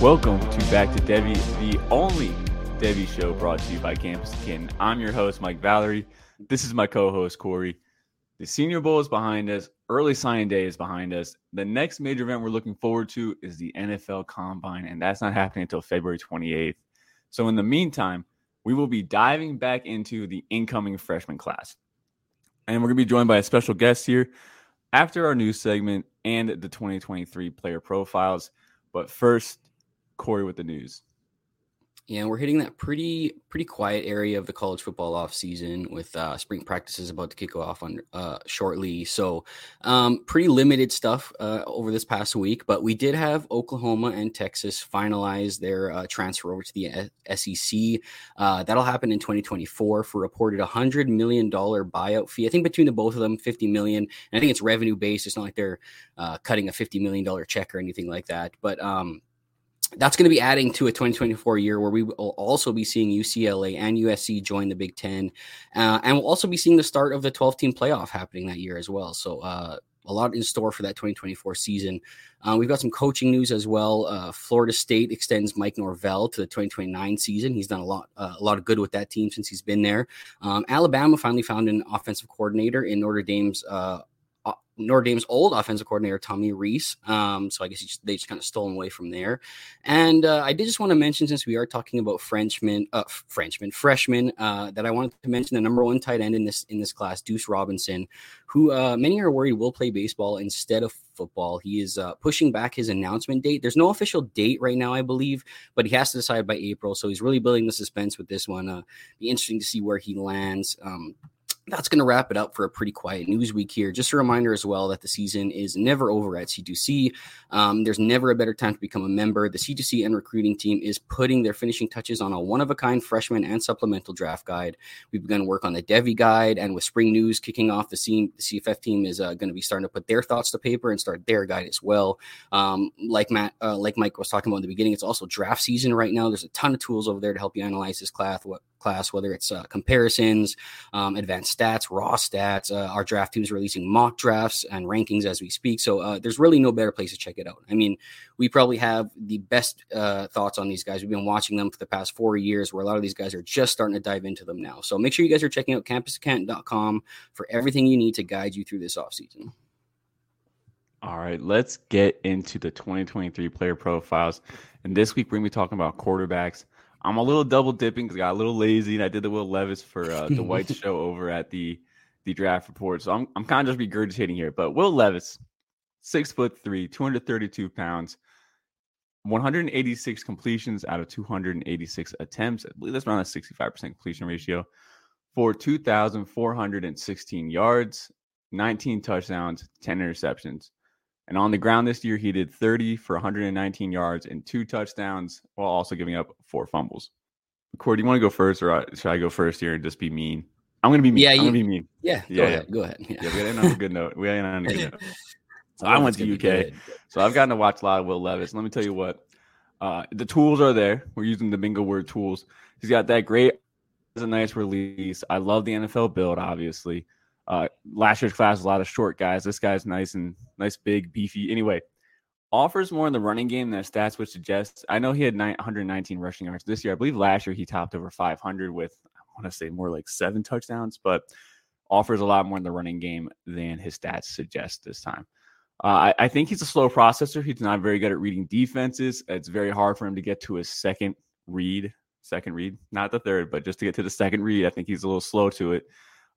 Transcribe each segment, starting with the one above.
Welcome to Back to Devy, the only Devy show brought to you by Campus Kin. I'm your host, Mike Valerie. This is my co-host, Corey. The Senior Bowl is behind us. Early signing day is behind us. The next major event we're looking forward to is the NFL Combine, and that's not happening until February 28th. So in the meantime, we will be diving back into the incoming freshman class. And we're going to be joined by a special guest here after our news segment and the 2023 player profiles. But first, Corey with the news. Yeah, we're hitting that pretty pretty quiet area of the college football off season with uh, spring practices about to kick off on uh, shortly. So, um, pretty limited stuff uh, over this past week. But we did have Oklahoma and Texas finalize their uh, transfer over to the SEC. Uh, that'll happen in 2024 for reported 100 million dollar buyout fee. I think between the both of them, 50 million. And I think it's revenue based. It's not like they're uh, cutting a 50 million dollar check or anything like that. But um, that's going to be adding to a 2024 year where we will also be seeing UCLA and USC join the Big Ten, uh, and we'll also be seeing the start of the 12 team playoff happening that year as well. So uh, a lot in store for that 2024 season. Uh, we've got some coaching news as well. Uh, Florida State extends Mike Norvell to the 2029 season. He's done a lot, uh, a lot of good with that team since he's been there. Um, Alabama finally found an offensive coordinator in Notre Dame's uh, Notre Dame's old offensive coordinator Tommy Rees. Um, so I guess just, they just kind of stole him away from there. And uh, I did just want to mention, since we are talking about Frenchmen, uh, Frenchmen, freshmen, uh, that I wanted to mention the number one tight end in this in this class, Deuce Robinson, who uh, many are worried will play baseball instead of football. He is uh, pushing back his announcement date. There's no official date right now, I believe, but he has to decide by April. So he's really building the suspense with this one. Uh, be interesting to see where he lands. Um, that's going to wrap it up for a pretty quiet news week here. Just a reminder as well that the season is never over at C2C. Um, there's never a better time to become a member. The C2C and recruiting team is putting their finishing touches on a one of a kind freshman and supplemental draft guide. We've begun work on the Devy guide, and with spring news kicking off, the, the CFF team is uh, going to be starting to put their thoughts to paper and start their guide as well. Um, like Matt, uh, like Mike was talking about in the beginning, it's also draft season right now. There's a ton of tools over there to help you analyze this class. What class, whether it's uh, comparisons, um, advanced stats, raw stats. Uh, our draft team is releasing mock drafts and rankings as we speak. So uh, there's really no better place to check it out. I mean, we probably have the best uh, thoughts on these guys. We've been watching them for the past four years, where a lot of these guys are just starting to dive into them now. So make sure you guys are checking out campuscanton.com for everything you need to guide you through this offseason. All right, let's get into the 2023 player profiles. And this week, we're going to be talking about quarterbacks. I'm a little double dipping because I got a little lazy and I did the Will Levis for uh, the White show over at the the draft report. So I'm I'm kind of just regurgitating here. But Will Levis, six foot three, 232 pounds, 186 completions out of 286 attempts. I believe that's around a 65% completion ratio for 2,416 yards, 19 touchdowns, 10 interceptions. And on the ground this year, he did 30 for 119 yards and two touchdowns while also giving up four fumbles. Corey, do you want to go first or should I go first here and just be mean? I'm going to be mean. Yeah, I'm going to be mean. Yeah, yeah, go yeah. ahead. Go ahead. Yeah, yeah we got on a good note. We got on a good note. So I went to UK. So I've gotten to watch a lot of Will Levis. Let me tell you what. Uh, the tools are there. We're using the bingo word tools. He's got that great, a nice release. I love the NFL build, obviously. Uh, last year's class a lot of short guys. This guy's nice and nice, big, beefy. Anyway, offers more in the running game than stats would suggest. I know he had 119 rushing yards this year. I believe last year he topped over 500 with, I want to say more like seven touchdowns, but offers a lot more in the running game than his stats suggest this time. Uh, I, I, think he's a slow processor. He's not very good at reading defenses. It's very hard for him to get to his second read, second read, not the third, but just to get to the second read. I think he's a little slow to it.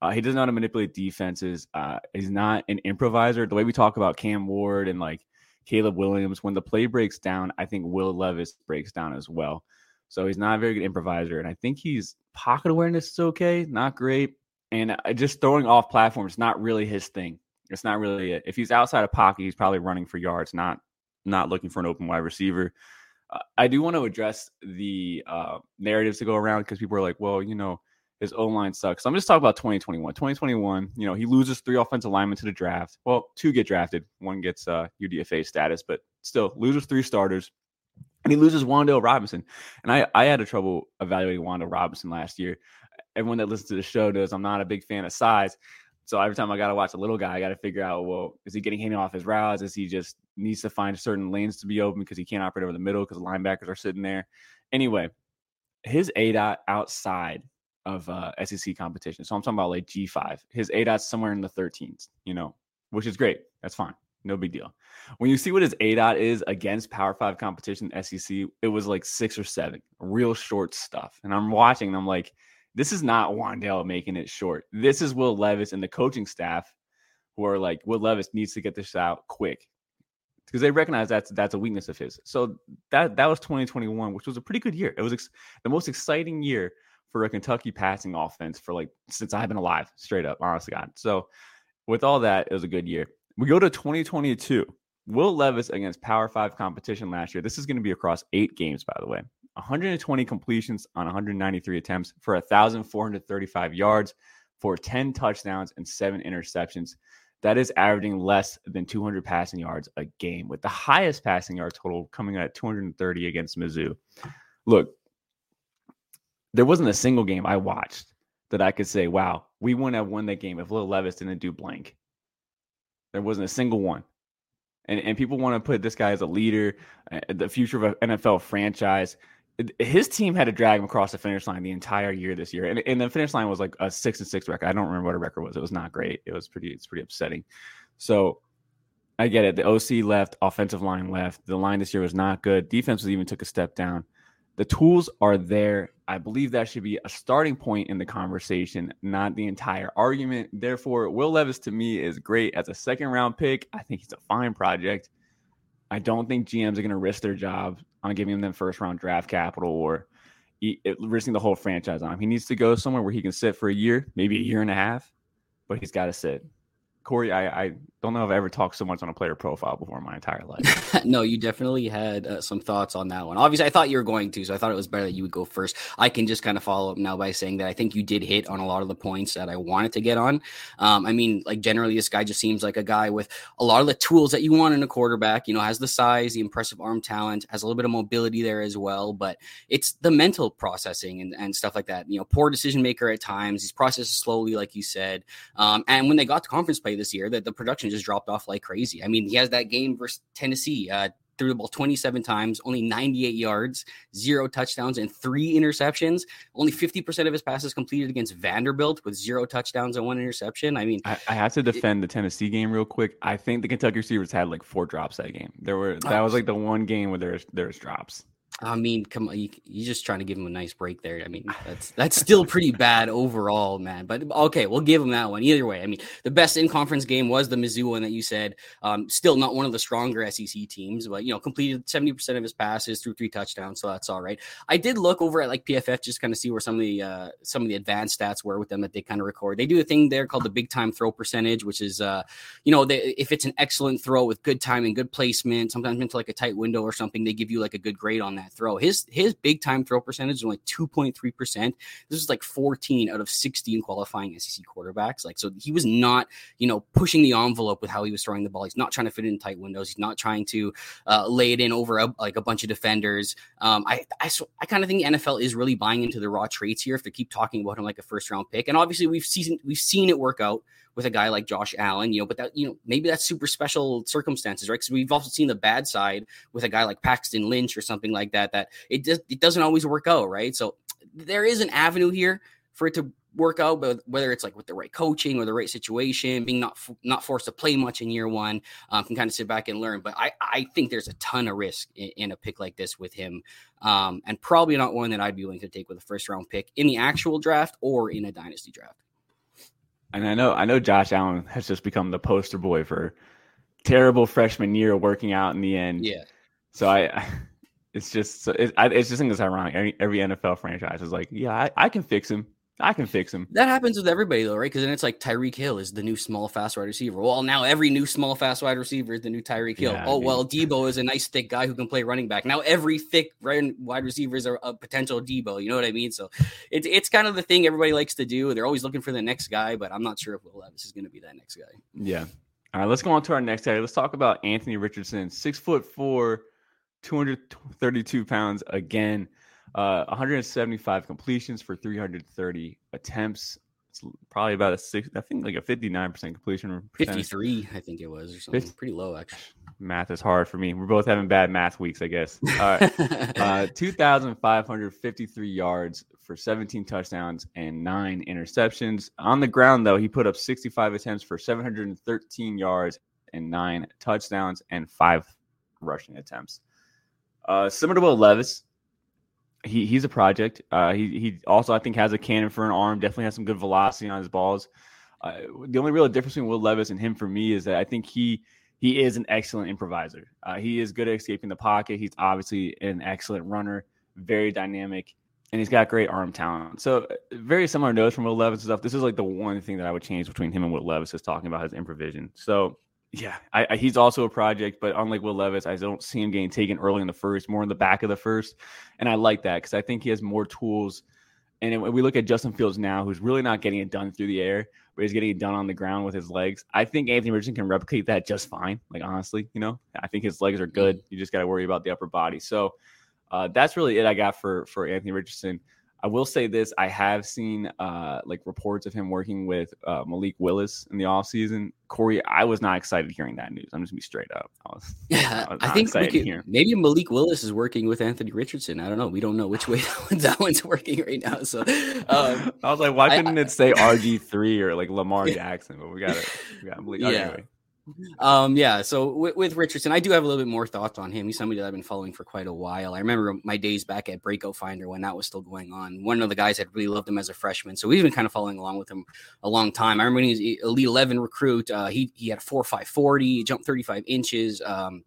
Uh, he doesn't know how to manipulate defenses. Uh, he's not an improviser. The way we talk about Cam Ward and like Caleb Williams, when the play breaks down, I think Will Levis breaks down as well. So he's not a very good improviser. And I think he's pocket awareness is okay, not great. And uh, just throwing off platforms, not really his thing. It's not really it. If he's outside of pocket, he's probably running for yards, not not looking for an open wide receiver. Uh, I do want to address the uh, narratives to go around because people are like, well, you know, his O line sucks. So I'm just talking about 2021. 2021, you know, he loses three offensive linemen to the draft. Well, two get drafted, one gets uh, UDFA status, but still loses three starters. And he loses Wan'Dale Robinson. And I, I had a trouble evaluating Wan'Dale Robinson last year. Everyone that listens to the show knows I'm not a big fan of size. So every time I got to watch a little guy, I got to figure out, well, is he getting hit off his routes? Is he just needs to find certain lanes to be open because he can't operate over the middle because linebackers are sitting there? Anyway, his A dot outside of uh, SEC competition. So I'm talking about like G5. His A dot's somewhere in the 13s, you know, which is great. That's fine. No big deal. When you see what his A dot is against Power Five competition, SEC, it was like six or seven, real short stuff. And I'm watching, and I'm like, this is not Wan'Dale making it short. This is Will Levis and the coaching staff who are like, Will Levis needs to get this out quick because they recognize that's that's a weakness of his. So that that was 2021, which was a pretty good year. It was ex- the most exciting year for a Kentucky passing offense for like since I've been alive, straight up, honestly, God. So with all that, it was a good year. We go to 2022. Will Levis against Power Five competition last year. This is going to be across eight games, by the way. 120 completions on 193 attempts for 1,435 yards, for 10 touchdowns and seven interceptions. That is averaging less than 200 passing yards a game, with the highest passing yard total coming at 230 against Mizzou. Look, there wasn't a single game I watched that I could say, wow, we wouldn't have won that game if Will Levis didn't do blank. There wasn't a single one. And, and people want to put this guy as a leader, uh, the future of an NFL franchise. His team had to drag him across the finish line the entire year this year, and, and the finish line was like a six and six record. I don't remember what a record was. It was not great. It was pretty. It's pretty upsetting. So I get it. The OC left, offensive line left. The line this year was not good. Defense was even took a step down. The tools are there. I believe that should be a starting point in the conversation, not the entire argument. Therefore, Will Levis to me is great as a second round pick. I think he's a fine project. I don't think GMs are going to risk their job on giving them first round draft capital or risking the whole franchise on him. He needs to go somewhere where he can sit for a year, maybe a year and a half, but he's got to sit. Corey, I, I don't know if I've ever talked so much on a player profile before in my entire life. no, you definitely had uh, some thoughts on that one. Obviously, I thought you were going to, so I thought it was better that you would go first. I can just kind of follow up now by saying that I think you did hit on a lot of the points that I wanted to get on. Um, I mean, like generally, this guy just seems like a guy with a lot of the tools that you want in a quarterback. You know, has the size, the impressive arm talent, has a little bit of mobility there as well. But it's the mental processing and, and stuff like that. You know, poor decision maker at times. He's processes slowly, like you said. Um, and when they got to conference play this year, that the production just dropped off like crazy. I mean, he has that game versus Tennessee. Uh, threw the ball 27 times, only 98 yards, zero touchdowns, and three interceptions. Only 50% of his passes completed against Vanderbilt with zero touchdowns and one interception. I mean, I, I have to defend it, the Tennessee game real quick. I think the Kentucky receivers had like four drops that game. There were that was like the one game where there's there's drops. I mean, come on, you, are just trying to give him a nice break there. I mean, that's that's still pretty bad overall, man. But okay, we'll give him that one. Either way, I mean, the best in conference game was the Mizzou one that you said. Um, still not one of the stronger SEC teams, but you know, completed seventy percent of his passes through three touchdowns, so that's all right. I did look over at like PFF just kind of see where some of the uh, some of the advanced stats were with them that they kind of record. They do a thing there called the big time throw percentage, which is uh, you know, they, if it's an excellent throw with good timing, and good placement, sometimes into like a tight window or something, they give you like a good grade on that throw. His his big time throw percentage is only 2.3%. This is like 14 out of 16 qualifying SEC quarterbacks. Like, so he was not, you know, pushing the envelope with how he was throwing the ball. He's not trying to fit it in tight windows. He's not trying to uh, lay it in over a, like a bunch of defenders. Um, I, I, I kind of think the NFL is really buying into the raw traits here if they keep talking about him like a first round pick. And obviously we've seen, we've seen it work out with a guy like Josh Allen, you know, but that, you know, maybe that's super special circumstances, right? Because we've also seen the bad side with a guy like Paxton Lynch or something like that, that it just, it doesn't always work out, right? So there is an avenue here for it to work out, but whether it's like with the right coaching or the right situation, being not not forced to play much in year one, um, can kind of sit back and learn. But I I think there's a ton of risk in, in a pick like this with him, um, and probably not one that I'd be willing to take with a first round pick in the actual draft or in a dynasty draft. And I know I know Josh Allen has just become the poster boy for terrible freshman year working out in the end. Yeah. So I, it's just it, I, it's just think it's ironic. Every, every NFL franchise is like, yeah, I, I can fix him. I can fix him. That happens with everybody though, right? Because then it's like Tyreek Hill is the new small fast wide receiver. Well, now every new small fast wide receiver is the new Tyreek Hill. Yeah, oh well, Deebo is a nice thick guy who can play running back. Now every thick wide receiver is a, a potential Deebo. You know what I mean? So it's it's kind of the thing everybody likes to do. They're always looking for the next guy, but I'm not sure if Will Levis is going to be that next guy. Yeah. All right, let's go on to our next guy. Let's talk about Anthony Richardson, six foot four, 232 pounds again. Uh, 175 completions for 330 attempts, It's probably about a six. I think like a fifty nine percent completion. Fifty three, I think it was, or something. 50, Pretty low, actually. Math is hard for me. We're both having bad math weeks, I guess. All right, uh, two thousand five hundred fifty three yards for seventeen touchdowns and nine interceptions. On the ground, though, he put up sixty five attempts for seven hundred and thirteen yards and nine touchdowns and five rushing attempts. Uh, similar to Will Levis, he he's a project. Uh, he he also I think has a cannon for an arm. Definitely has some good velocity on his balls. Uh, the only real difference between Will Levis and him for me is that I think he he is an excellent improviser. Uh, he is good at escaping the pocket. He's obviously an excellent runner, very dynamic, and he's got great arm talent. So very similar notes from Will Levis stuff. This is like the one thing that I would change between him and Will Levis is talking about his improvisation. So yeah, I, I, he's also a project, but unlike Will Levis, I don't see him getting taken early in the first, more in the back of the first, and I like that because I think he has more tools. And when we look at Justin Fields now, who's really not getting it done through the air, but he's getting it done on the ground with his legs. I think Anthony Richardson can replicate that just fine. Like honestly, you know, I think his legs are good. You just got to worry about the upper body. So uh, that's really it I got for for Anthony Richardson. I will say this: I have seen uh, like reports of him working with uh, Malik Willis in the offseason. Corey, I was not excited hearing that news. I'm just gonna be straight up. I was, yeah, I, I think could, maybe Malik Willis is working with Anthony Richardson. I don't know. We don't know which way that one's, that one's working right now. So um, I was like, why couldn't I, it say RG three or like Lamar Jackson? But we got it. We got Malik. Yeah. Anyway. Um, yeah. So with, with, Richardson, I do have a little bit more thoughts on him. He's somebody that I've been following for quite a while. I remember my days back at Breakout Finder when that was still going on. One of the guys had really loved him as a freshman, so we've been kind of following along with him a long time. I remember when he was elite eleven recruit. Uh, he he had a four five forty, jumped thirty five inches. Um,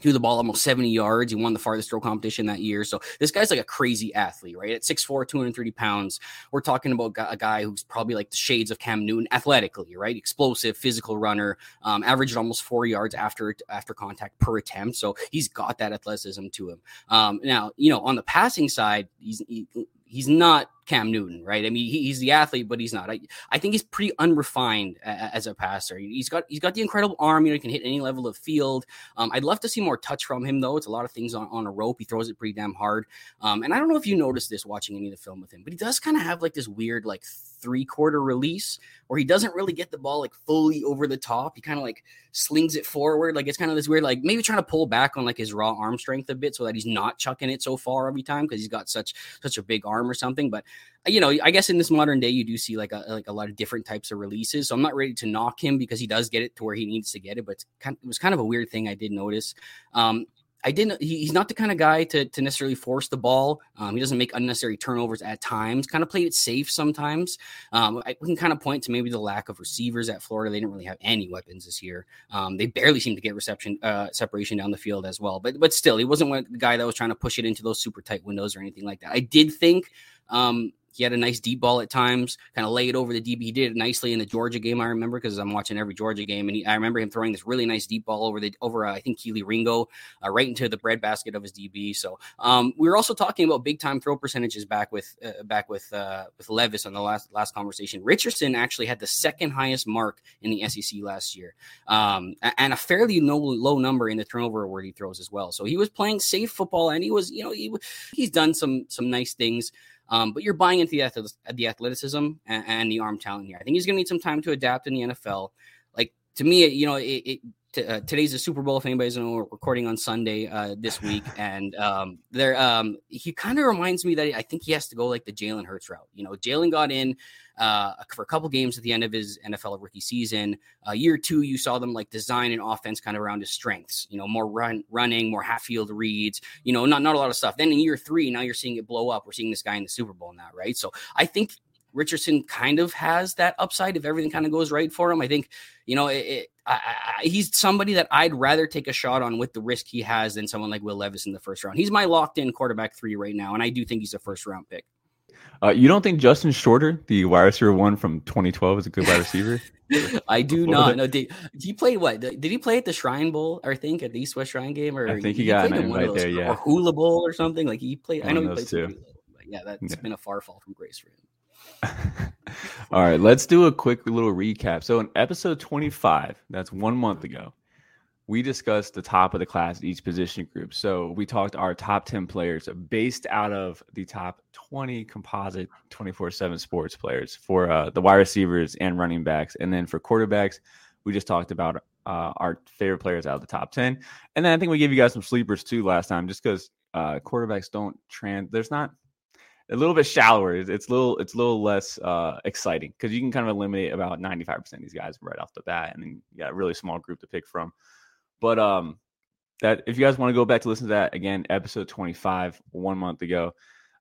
threw the ball almost 70 yards. He won the farthest throw competition that year. So this guy's like a crazy athlete, right? At 6'4, 230 pounds. We're talking about a guy who's probably like the shades of Cam Newton athletically, right? Explosive, physical runner, um, averaged almost four yards after after contact per attempt. So he's got that athleticism to him. Um, now, you know, on the passing side, he's he, he's not Cam Newton, right? I mean, he, he's the athlete, but he's not. I, I think he's pretty unrefined as a passer. He's got he's got the incredible arm. You know, he can hit any level of field. Um, I'd love to see more touch from him, though. It's a lot of things on, on a rope. He throws it pretty damn hard. Um, and I don't know if you noticed this watching any of the film with him, but he does kind of have like this weird like three quarter release where he doesn't really get the ball like fully over the top. He kind of like slings it forward. Like it's kind of this weird, like maybe trying to pull back on like his raw arm strength a bit so that he's not chucking it so far every time because he's got such such a big arm or something. But you know, I guess in this modern day, you do see like a like a lot of different types of releases. So I'm not ready to knock him because he does get it to where he needs to get it. But kind it was kind of a weird thing I did notice. Um, I didn't. He, he's not the kind of guy to, to necessarily force the ball. Um, he doesn't make unnecessary turnovers at times. Kind of played it safe sometimes. Um, I can kind of point to maybe the lack of receivers at Florida. They didn't really have any weapons this year. Um, they barely seemed to get reception uh, separation down the field as well. But but still, he wasn't one guy that was trying to push it into those super tight windows or anything like that. I did think um, he had a nice deep ball at times, kind of lay it over the DB. He did it nicely in the Georgia game. I remember because I'm watching every Georgia game, and he, I remember him throwing this really nice deep ball over the over uh, I think Kelee Ringo, uh, right into the breadbasket of his DB. So um, we were also talking about big time throw percentages back with uh, back with uh, with Levis on the last last conversation. Richardson actually had the second highest mark in the SEC last year, um, and a fairly low, low number in the turnover where he throws as well. So he was playing safe football, and he was you know he he's done some some nice things. Um, but you're buying into the, the athleticism and, and, the arm talent here. I think he's going to need some time to adapt in the NFL. Like to me, you know, it, it uh, today's the Super Bowl. If anybody's know, we're recording on Sunday uh, this week, and um, there, um, he kind of reminds me that I think he has to go like the Jalen Hurts route. You know, Jalen got in uh, for a couple games at the end of his NFL rookie season. Uh, year two, you saw them like design an offense kind of around his strengths. You know, more run, running, more half field reads. You know, not not a lot of stuff. Then in year three, now you're seeing it blow up. We're seeing this guy in the Super Bowl now, right? So I think Richardson kind of has that upside if everything kind of goes right for him. I think, you know, it, I, I, he's somebody that I'd rather take a shot on with the risk he has than someone like Will Levis in the first round. He's my locked in quarterback three right now, and I do think he's a first round pick. Uh, you don't think Justin Shorter, the wide receiver one from 2012, is a good wide receiver? I do not. No, did, did, he play what? Did he play at the Shrine Bowl? I think at the East West Shrine game, or I think he, he got an invite there, yeah, or Hula Bowl or something. Like he played. One I know he played. Two. Hula, yeah, that's yeah. been a far fall from grace for him. All right, let's do a quick little recap. So in episode 25, that's one month ago, we discussed the top of the class each position group. So we talked our top 10 players based out of the top 20 composite 24 7 sports players for uh, the wide receivers and running backs. And then for quarterbacks, we just talked about uh, our favorite players out of the top 10. And then I think we gave you guys some sleepers too last time, just because uh, quarterbacks don't trans, there's not a little bit shallower. It's, it's a little, it's a little less uh, exciting because you can kind of eliminate about 95% of these guys right off the bat. And then you got a really small group to pick from. But um, that if you guys want to go back to listen to that again, episode 25, one month ago.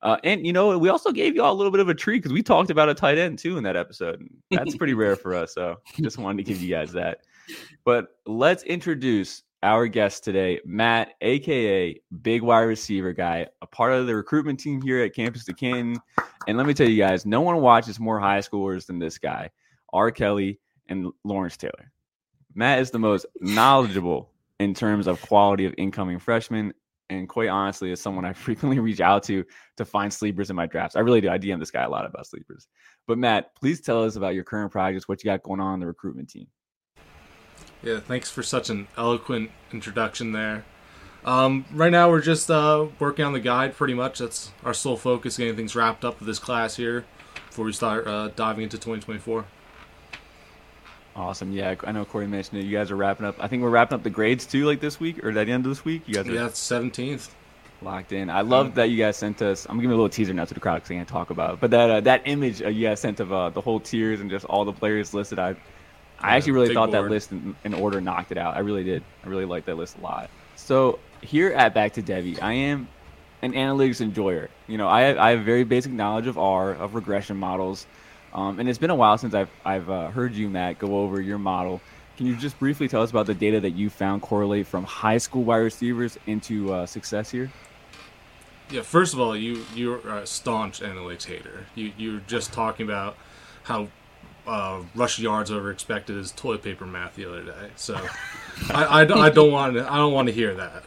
Uh, and you know, we also gave you all a little bit of a treat because we talked about a tight end too in that episode. That's pretty rare for us. So just wanted to give you guys that. But let's introduce our guest today, Matt, aka Big Wide Receiver Guy, a part of the recruitment team here at Campus to Canton. And let me tell you guys, no one watches more high schoolers than this guy, R. Kelly and Lawrence Taylor. Matt is the most knowledgeable in terms of quality of incoming freshmen. And quite honestly, is someone I frequently reach out to to find sleepers in my drafts. I really do. I DM this guy a lot about sleepers. But Matt, please tell us about your current projects, what you got going on in the recruitment team. Yeah, thanks for such an eloquent introduction there. Um, right now, we're just uh, working on the guide pretty much. That's our sole focus, getting things wrapped up with this class here before we start uh, diving into 2024. Awesome. Yeah, I know Corey mentioned it. You guys are wrapping up. I think we're wrapping up the grades too, like this week or at the end of this week. You guys are yeah, it's seventeenth. Locked in. I love that you guys sent us. I'm giving a little teaser now to the crowd because I can't talk about it. But that uh, that image uh, you guys sent of uh, the whole tiers and just all the players listed. I I actually really thought board. that list in, in, order knocked it out. I really did. I really like that list a lot. So here at Back to Devy, I am an analytics enjoyer. You know, I have, I have very basic knowledge of R, of regression models. Um, and it's been a while since I've, I've uh, heard you, Matt, go over your model. Can you just briefly tell us about the data that you found correlate from high school wide receivers into uh, success here? Yeah, first of all, you you're a staunch analytics hater. You you're just talking about how uh, rush yards over expected is toilet paper math the other day. So I, I, I, don't want to I don't want to hear that.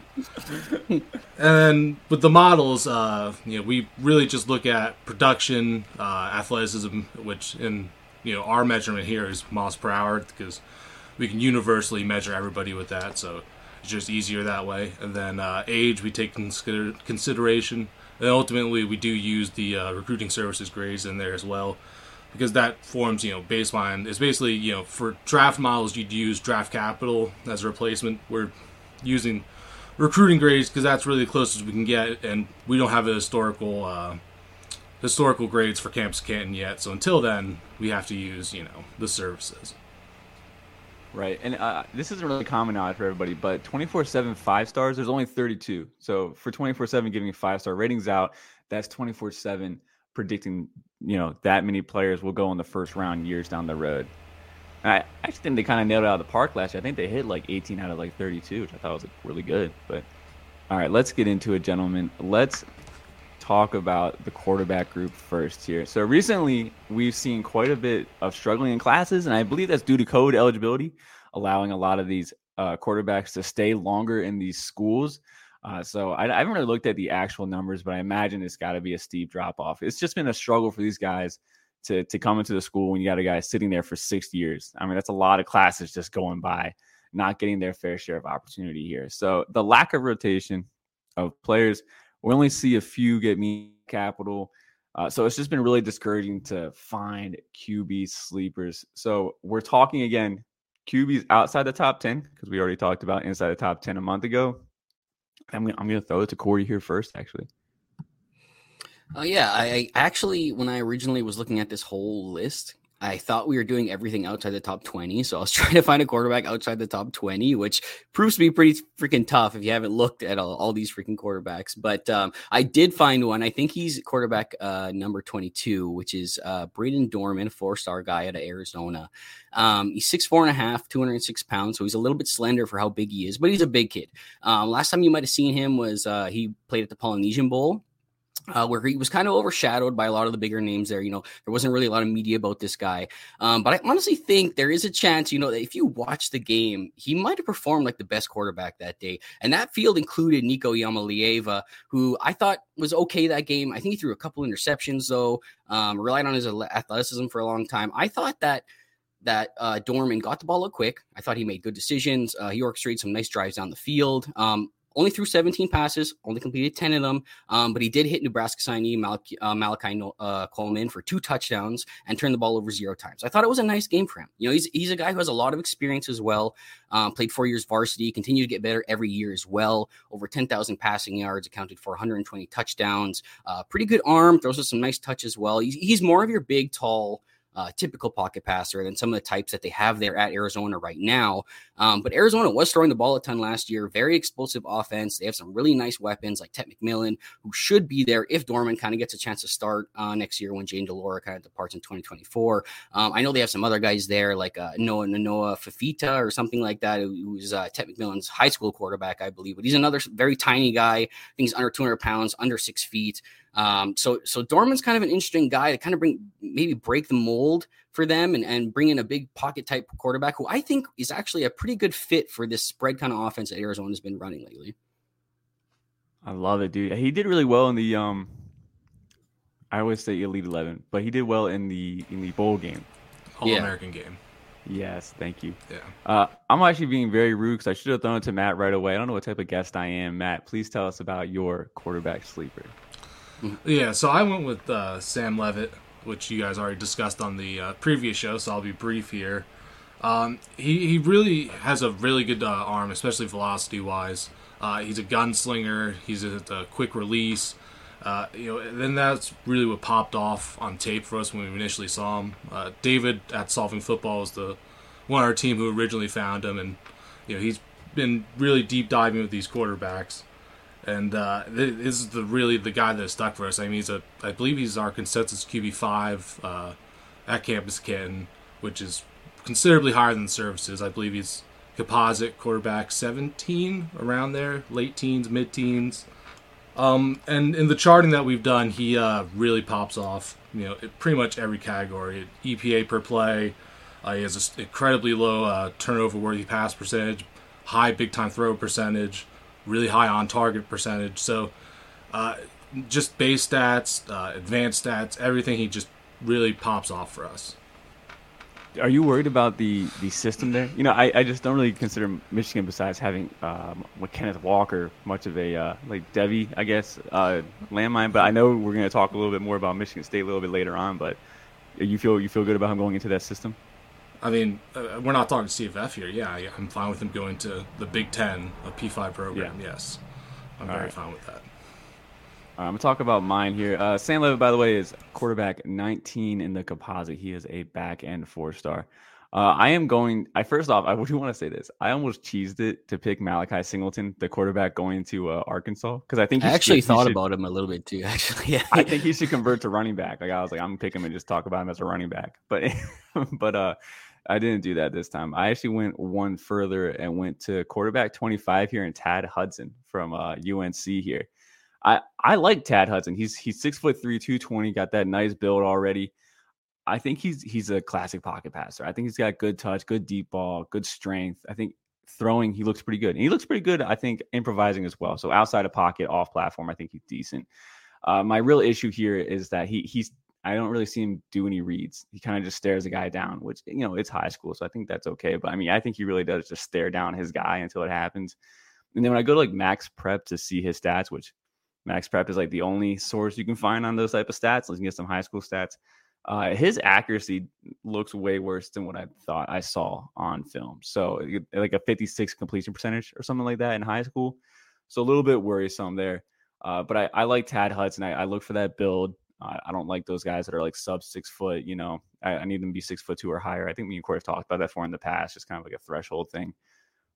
and with the models, uh, you know, we really just look at production, uh, athleticism, which in you know our measurement here is miles per hour because we can universally measure everybody with that. So it's just easier that way. And then uh, age we take consider consideration. And ultimately, we do use the uh, recruiting services grades in there as well because that forms you know baseline. Is basically you know for draft models you'd use draft capital as a replacement. We're using recruiting grades because that's really the closest we can get and we don't have a historical uh, historical grades for campus canton yet. So until then we have to use you know the services. Right and uh, this isn't really common knowledge for everybody but 24-7 five stars there's only 32 so for 24-7 giving five star ratings out that's 24-7 predicting you know that many players will go in the first round years down the road. And I actually think they kind of nailed it out of the park last year. I think they hit like 18 out of like 32, which I thought was like, really good. But all right, let's get into it, gentlemen. Let's talk about the quarterback group first here. So recently, we've seen quite a bit of struggling in classes, and I believe that's due to COVID eligibility, allowing a lot of these uh, quarterbacks to stay longer in these schools. Uh, so I, I, haven't really looked at the actual numbers, but I imagine it's got to be a steep drop off. It's just been a struggle for these guys to to come into the school when you got a guy sitting there for six years. I mean, that's a lot of classes just going by, not getting their fair share of opportunity here. So the lack of rotation of players, we only see a few get me capital. Uh, so it's just been really discouraging to find QB sleepers. So we're talking again, QBs outside the top 10, because we already talked about inside the top 10 a month ago. I'm gonna, I'm gonna throw it to Corey here first, actually. Oh yeah, I, I actually when I originally was looking at this whole list, I thought we were doing everything outside the top 20. So I was trying to find a quarterback outside the top 20, which proves to be pretty freaking tough if you haven't looked at all, all these freaking quarterbacks. But um, I did find one. I think he's quarterback uh, number 22, which is uh, Brayden Dorman, four star guy out of Arizona. Um, he's six, four and a half, 206 pounds. So he's a little bit slender for how big he is, but he's a big kid. Um, last time you might have seen him was uh, he played at the Polynesian Bowl uh, where he was kind of overshadowed by a lot of the bigger names there. You know, there wasn't really a lot of media about this guy. Um, but I honestly think there is a chance, you know, that if you watch the game, he might have performed like the best quarterback that day. And that field included Nico Iamaleava, who I thought was okay that game. I think he threw a couple interceptions, though, um, relied on his athleticism for a long time. I thought that that uh, Dorman got the ball up quick. I thought he made good decisions. Uh, he orchestrated some nice drives down the field. Um, only threw 17 passes, only completed 10 of them. Um, but he did hit Nebraska signee Malachi, uh, Malachi uh, Coleman for two touchdowns and turned the ball over zero times. I thought it was a nice game for him. You know, he's, he's a guy who has a lot of experience as well. Um, played four years varsity, continued to get better every year as well. Over 10,000 passing yards, accounted for 120 touchdowns. Uh, pretty good arm, throws us some nice touch as well. He's, he's more of your big, tall, uh, typical pocket passer than some of the types that they have there at Arizona right now. Um, but Arizona was throwing the ball a ton last year. Very explosive offense. They have some really nice weapons like Tet McMillan, who should be there if Dorman kind of gets a chance to start uh, next year when Jane Delora kind of departs in 2024. Um, I know they have some other guys there like uh, Noah Noah Fifita or something like that, who's uh, Tet McMillan's high school quarterback, I believe. But he's another very tiny guy. I think he's under 200 pounds, under six feet. Um, so so Dorman's kind of an interesting guy to kind of bring maybe break the mold for them and, and bring in a big pocket type quarterback who I think is actually a pretty good fit for this spread kind of offense that Arizona's been running lately. I love it, dude. He did really well in the um I always say Elite Eleven, but he did well in the in the bowl game. All yeah. American game. Yes, thank you. Yeah. Uh, I'm actually being very rude because I should have thrown it to Matt right away. I don't know what type of guest I am. Matt, please tell us about your quarterback sleeper. Yeah, so I went with uh, Sam Leavitt, which you guys already discussed on the uh, previous show, so I'll be brief here. Um, he, he really has a really good uh, arm, especially velocity wise. Uh, he's a gunslinger. He's a, a quick release. Uh, you know, and then that's really what popped off on tape for us when we initially saw him. Uh, David at Solving Football was the one on our team who originally found him, and you know he's been really deep diving with these quarterbacks and uh, this is the really the guy that stuck for us. I mean, he's a I believe he's our consensus QB five uh, at Campus Canton, which is considerably higher than services. I believe he's composite quarterback 17 around there, late teens, mid teens. Um, and in the charting that we've done, he uh, really pops off. You know, pretty much every category. EPA per play. Uh, he has an incredibly low uh, turnover worthy pass percentage, high big time throw percentage really high on target percentage. So, uh, just base stats, uh, advanced stats, everything he just really pops off for us. Are you worried about the, the system there? You know, I, I just don't really consider Michigan besides having um, Kenneth Walker much of a uh, like Devy, I guess, uh, landmine. But I know we're going to talk a little bit more about Michigan State a little bit later on. But you feel you feel good about him going into that system? I mean, uh, we're not talking CFF here. Yeah, I'm fine with him going to the Big Ten, a P5 program. Yeah. Yes, I'm All very right. fine with that. Right, I'm gonna talk about mine here. Uh, Sam Leavitt, by the way, is quarterback 19 in the composite. He is a back end four star. Uh, I am going. I first off, I do want to say this. I almost cheesed it to pick Malachi Singleton, the quarterback going to uh, Arkansas, because I think I actually should, thought should, about him a little bit too. Actually, yeah, I think he should convert to running back. Like I was like, I'm gonna pick him and just talk about him as a running back. But but uh, I didn't do that this time. I actually went one further and went to quarterback 25 here and Tad Hudson from uh, UNC here. I, I like Tad Hudson. He's he's six foot three, 220, got that nice build already. I think he's he's a classic pocket passer. I think he's got good touch, good deep ball, good strength. I think throwing, he looks pretty good. And he looks pretty good, I think, improvising as well. So outside of pocket, off platform, I think he's decent. Uh, my real issue here is that he he's I don't really see him do any reads. He kind of just stares a guy down, which you know it's high school, so I think that's okay. But I mean, I think he really does just stare down his guy until it happens. And then when I go to like Max Prep to see his stats, which Max Prep is like the only source you can find on those type of stats. Let's get some high school stats. Uh, his accuracy looks way worse than what I thought I saw on film. So like a 56 completion percentage or something like that in high school. So a little bit worrisome there. Uh, but I, I like Tad Hudson. I, I look for that build. I, don't like those guys that are like sub six foot. You know, I, I, need them to be six foot two or higher. I think me and Corey have talked about that for in the past, just kind of like a threshold thing.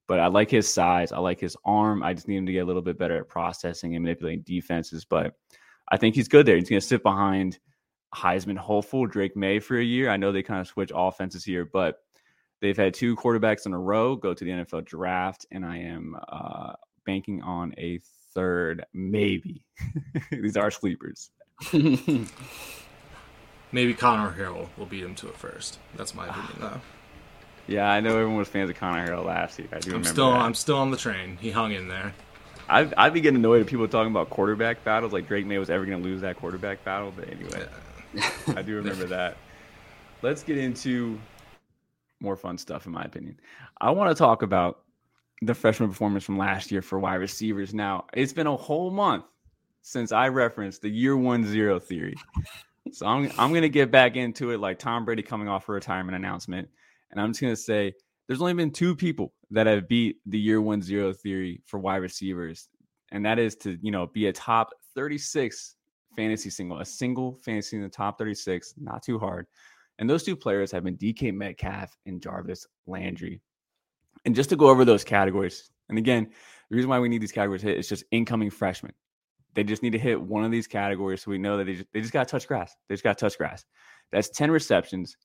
But I like his size. I like his arm. I just need him to get a little bit better at processing and manipulating defenses. But I think he's good there. He's going to sit behind Heisman hopeful Drake Maye for a year. I know they kind of switch offenses here, but they've had two quarterbacks in a row go to the NFL draft, and I am uh, banking on a third, maybe. These are sleepers. Maybe Conner Harrell will beat him to it first. That's my opinion, though. Yeah, I know everyone was fans of Conner Harrell last year. I do I'm remember still, that. I'm still on the train. He hung in there. I've, I'd be getting annoyed at people talking about quarterback battles, like Drake Maye was ever going to lose that quarterback battle. But anyway, yeah. I do remember that. Let's get into more fun stuff, in my opinion. I want to talk about the freshman performance from last year for wide receivers. Now, it's been a whole month since I referenced the year one zero theory. So I'm I'm gonna get back into it like Tom Brady coming off a retirement announcement, and I'm just gonna say there's only been two people that have beat the year one zero theory for wide receivers, and that is to you know be a top 36 fantasy single, a single fantasy in the top 36, not too hard. And those two players have been DK Metcalf and Jarvis Landry. And just to go over those categories, and again, the reason why we need these categories hit is just incoming freshmen. They just need to hit one of these categories so we know that they just, they just got to touch grass. They just got to touch grass. That's 10 receptions,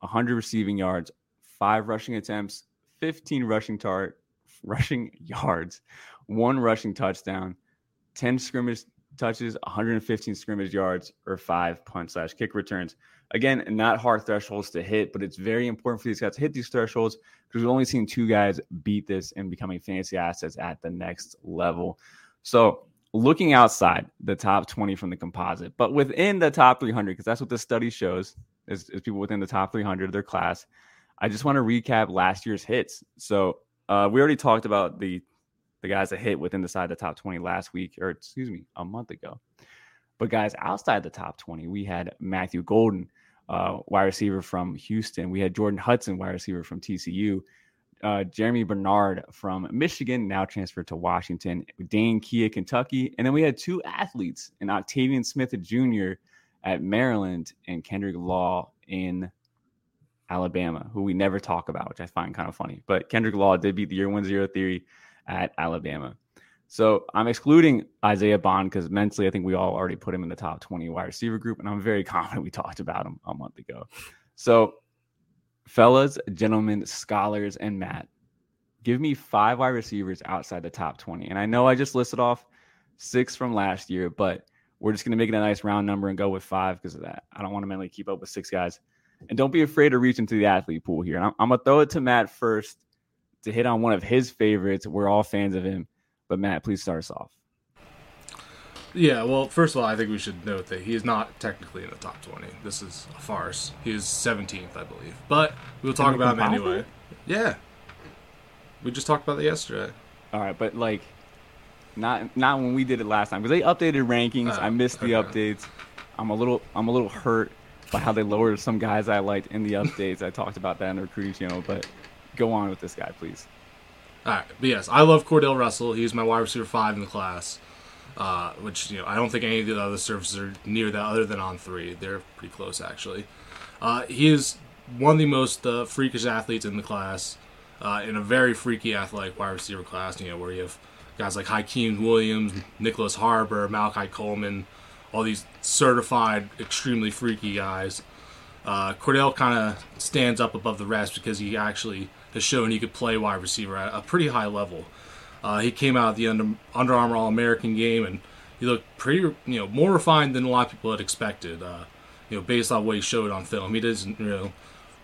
100 receiving yards, five rushing attempts, 15 rushing tar- rushing yards, one rushing touchdown, 10 scrimmage touches, 115 scrimmage yards, or five punt slash kick returns. Again, not hard thresholds to hit, but it's very important for these guys to hit these thresholds because we've only seen two guys beat this and becoming fantasy assets at the next level. So, looking outside the top 20 from the composite, but within the top 300, because that's what the study shows is, is, people within the top 300 of their class. I just want to recap last year's hits. So, uh, we already talked about the the guys that hit within the side of the top 20 last week, or excuse me, a month ago. But guys outside the top 20, we had Matthew Golden, uh, wide receiver from Houston. We had Jordan Hudson, wide receiver from TCU. Uh, Germie Bernard from Michigan, now transferred to Washington. Dane Key, Kentucky. And then we had two athletes in Octavian Smith Jr. at Maryland and Kendrick Law in Alabama, who we never talk about, which I find kind of funny. But Kendrick Law did beat the year one zero theory at Alabama. So I'm excluding Isaiah Bond because mentally, I think we all already put him in the top 20 wide receiver group, and I'm very confident we talked about him a month ago. So, fellas, gentlemen, scholars, and Matt, give me five wide receivers outside the top 20. And I know I just listed off six from last year, but we're just going to make it a nice round number and go with five because of that. I don't want to mentally keep up with six guys. And don't be afraid to reach into the athlete pool here. And I'm, I'm going to throw it to Matt first to hit on one of his favorites. We're all fans of him. But Matt, please start us off. Yeah, well, first of all, I think we should note that he is not technically in the top 20. This is a farce. He is 17th, I believe. But we'll talk about him anyway. Yeah. We just talked about that yesterday. All right, but like not not when we did it last time because they updated rankings. Oh, I oh, missed the okay. updates. I'm a little I'm a little hurt by how they lowered some guys I liked in the updates. I talked about that in the recruiting channel, but go on with this guy, please. All right, but yes, I love Cordale Russell. He's my wide receiver five in the class, uh, which you know I don't think any of the other services are near that, other than on three. They're pretty close actually. Uh, he is one of the most uh, freakish athletes in the class, uh, in a very freaky athletic wide receiver class. You know where you have guys like Hykeem Williams, Nyckoles Harbor, Malachi Coleman, all these certified extremely freaky guys. Uh, Cordale kind of stands up above the rest because he actually has shown he could play wide receiver at a pretty high level. Uh, he came out of the Under, Under Armour All American game and he looked pretty, you know, more refined than a lot of people had expected. Uh, you know, based on what he showed on film, he doesn't, you know,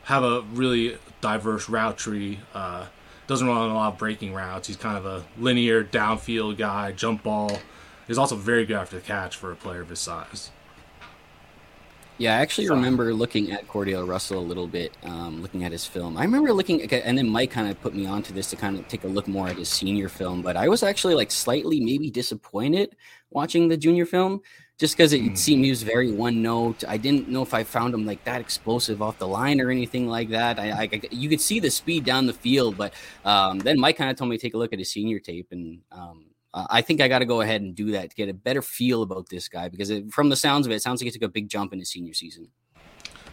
have a really diverse route tree. Uh, doesn't run a lot of breaking routes. He's kind of a linear downfield guy, jump ball. He's also very good after the catch for a player of his size. Yeah, I actually so. remember looking at Cordale Russell a little bit, um, looking at his film. I remember looking, and then Mike kind of put me onto this to kind of take a look more at his senior film. But I was actually like slightly maybe disappointed watching the junior film, just because it mm. seemed he was very one note. I didn't know if I found him like that explosive off the line or anything like that. I, I you could see the speed down the field, but um, then Mike kind of told me to take a look at his senior tape, and um, uh, I think I got to go ahead and do that to get a better feel about this guy because it, from the sounds of it, it sounds like he took a big jump in his senior season.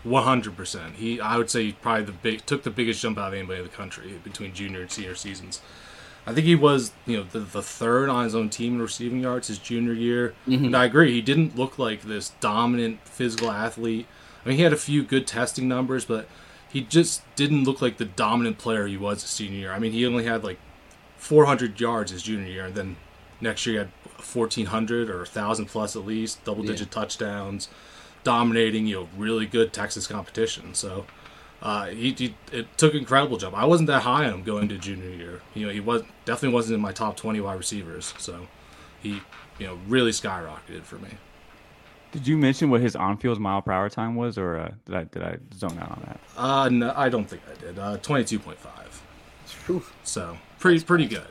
One hundred percent. He, I would say, probably the big took the biggest jump out of anybody in the country between junior and senior seasons. I think he was, you know, the, the third on his own team in receiving yards his junior year. Mm-hmm. And I agree, he didn't look like this dominant physical athlete. I mean, he had a few good testing numbers, but he just didn't look like the dominant player he was his senior year. I mean, he only had like 400 yards his junior year, and then Next year, he had 1,400 or 1,000 plus at least, double digit yeah. touchdowns, dominating, you know, really good Texas competition. So uh, he, he, it took an incredible jump. I wasn't that high on him going to junior year. You know, he was definitely wasn't in my top 20 wide receivers. So he, you know, really skyrocketed for me. Did you mention what his on-field mile per hour time was, or uh, did I did I zone out on that? Uh, no, I don't think I did. Uh, twenty-two point five. So pretty pretty good.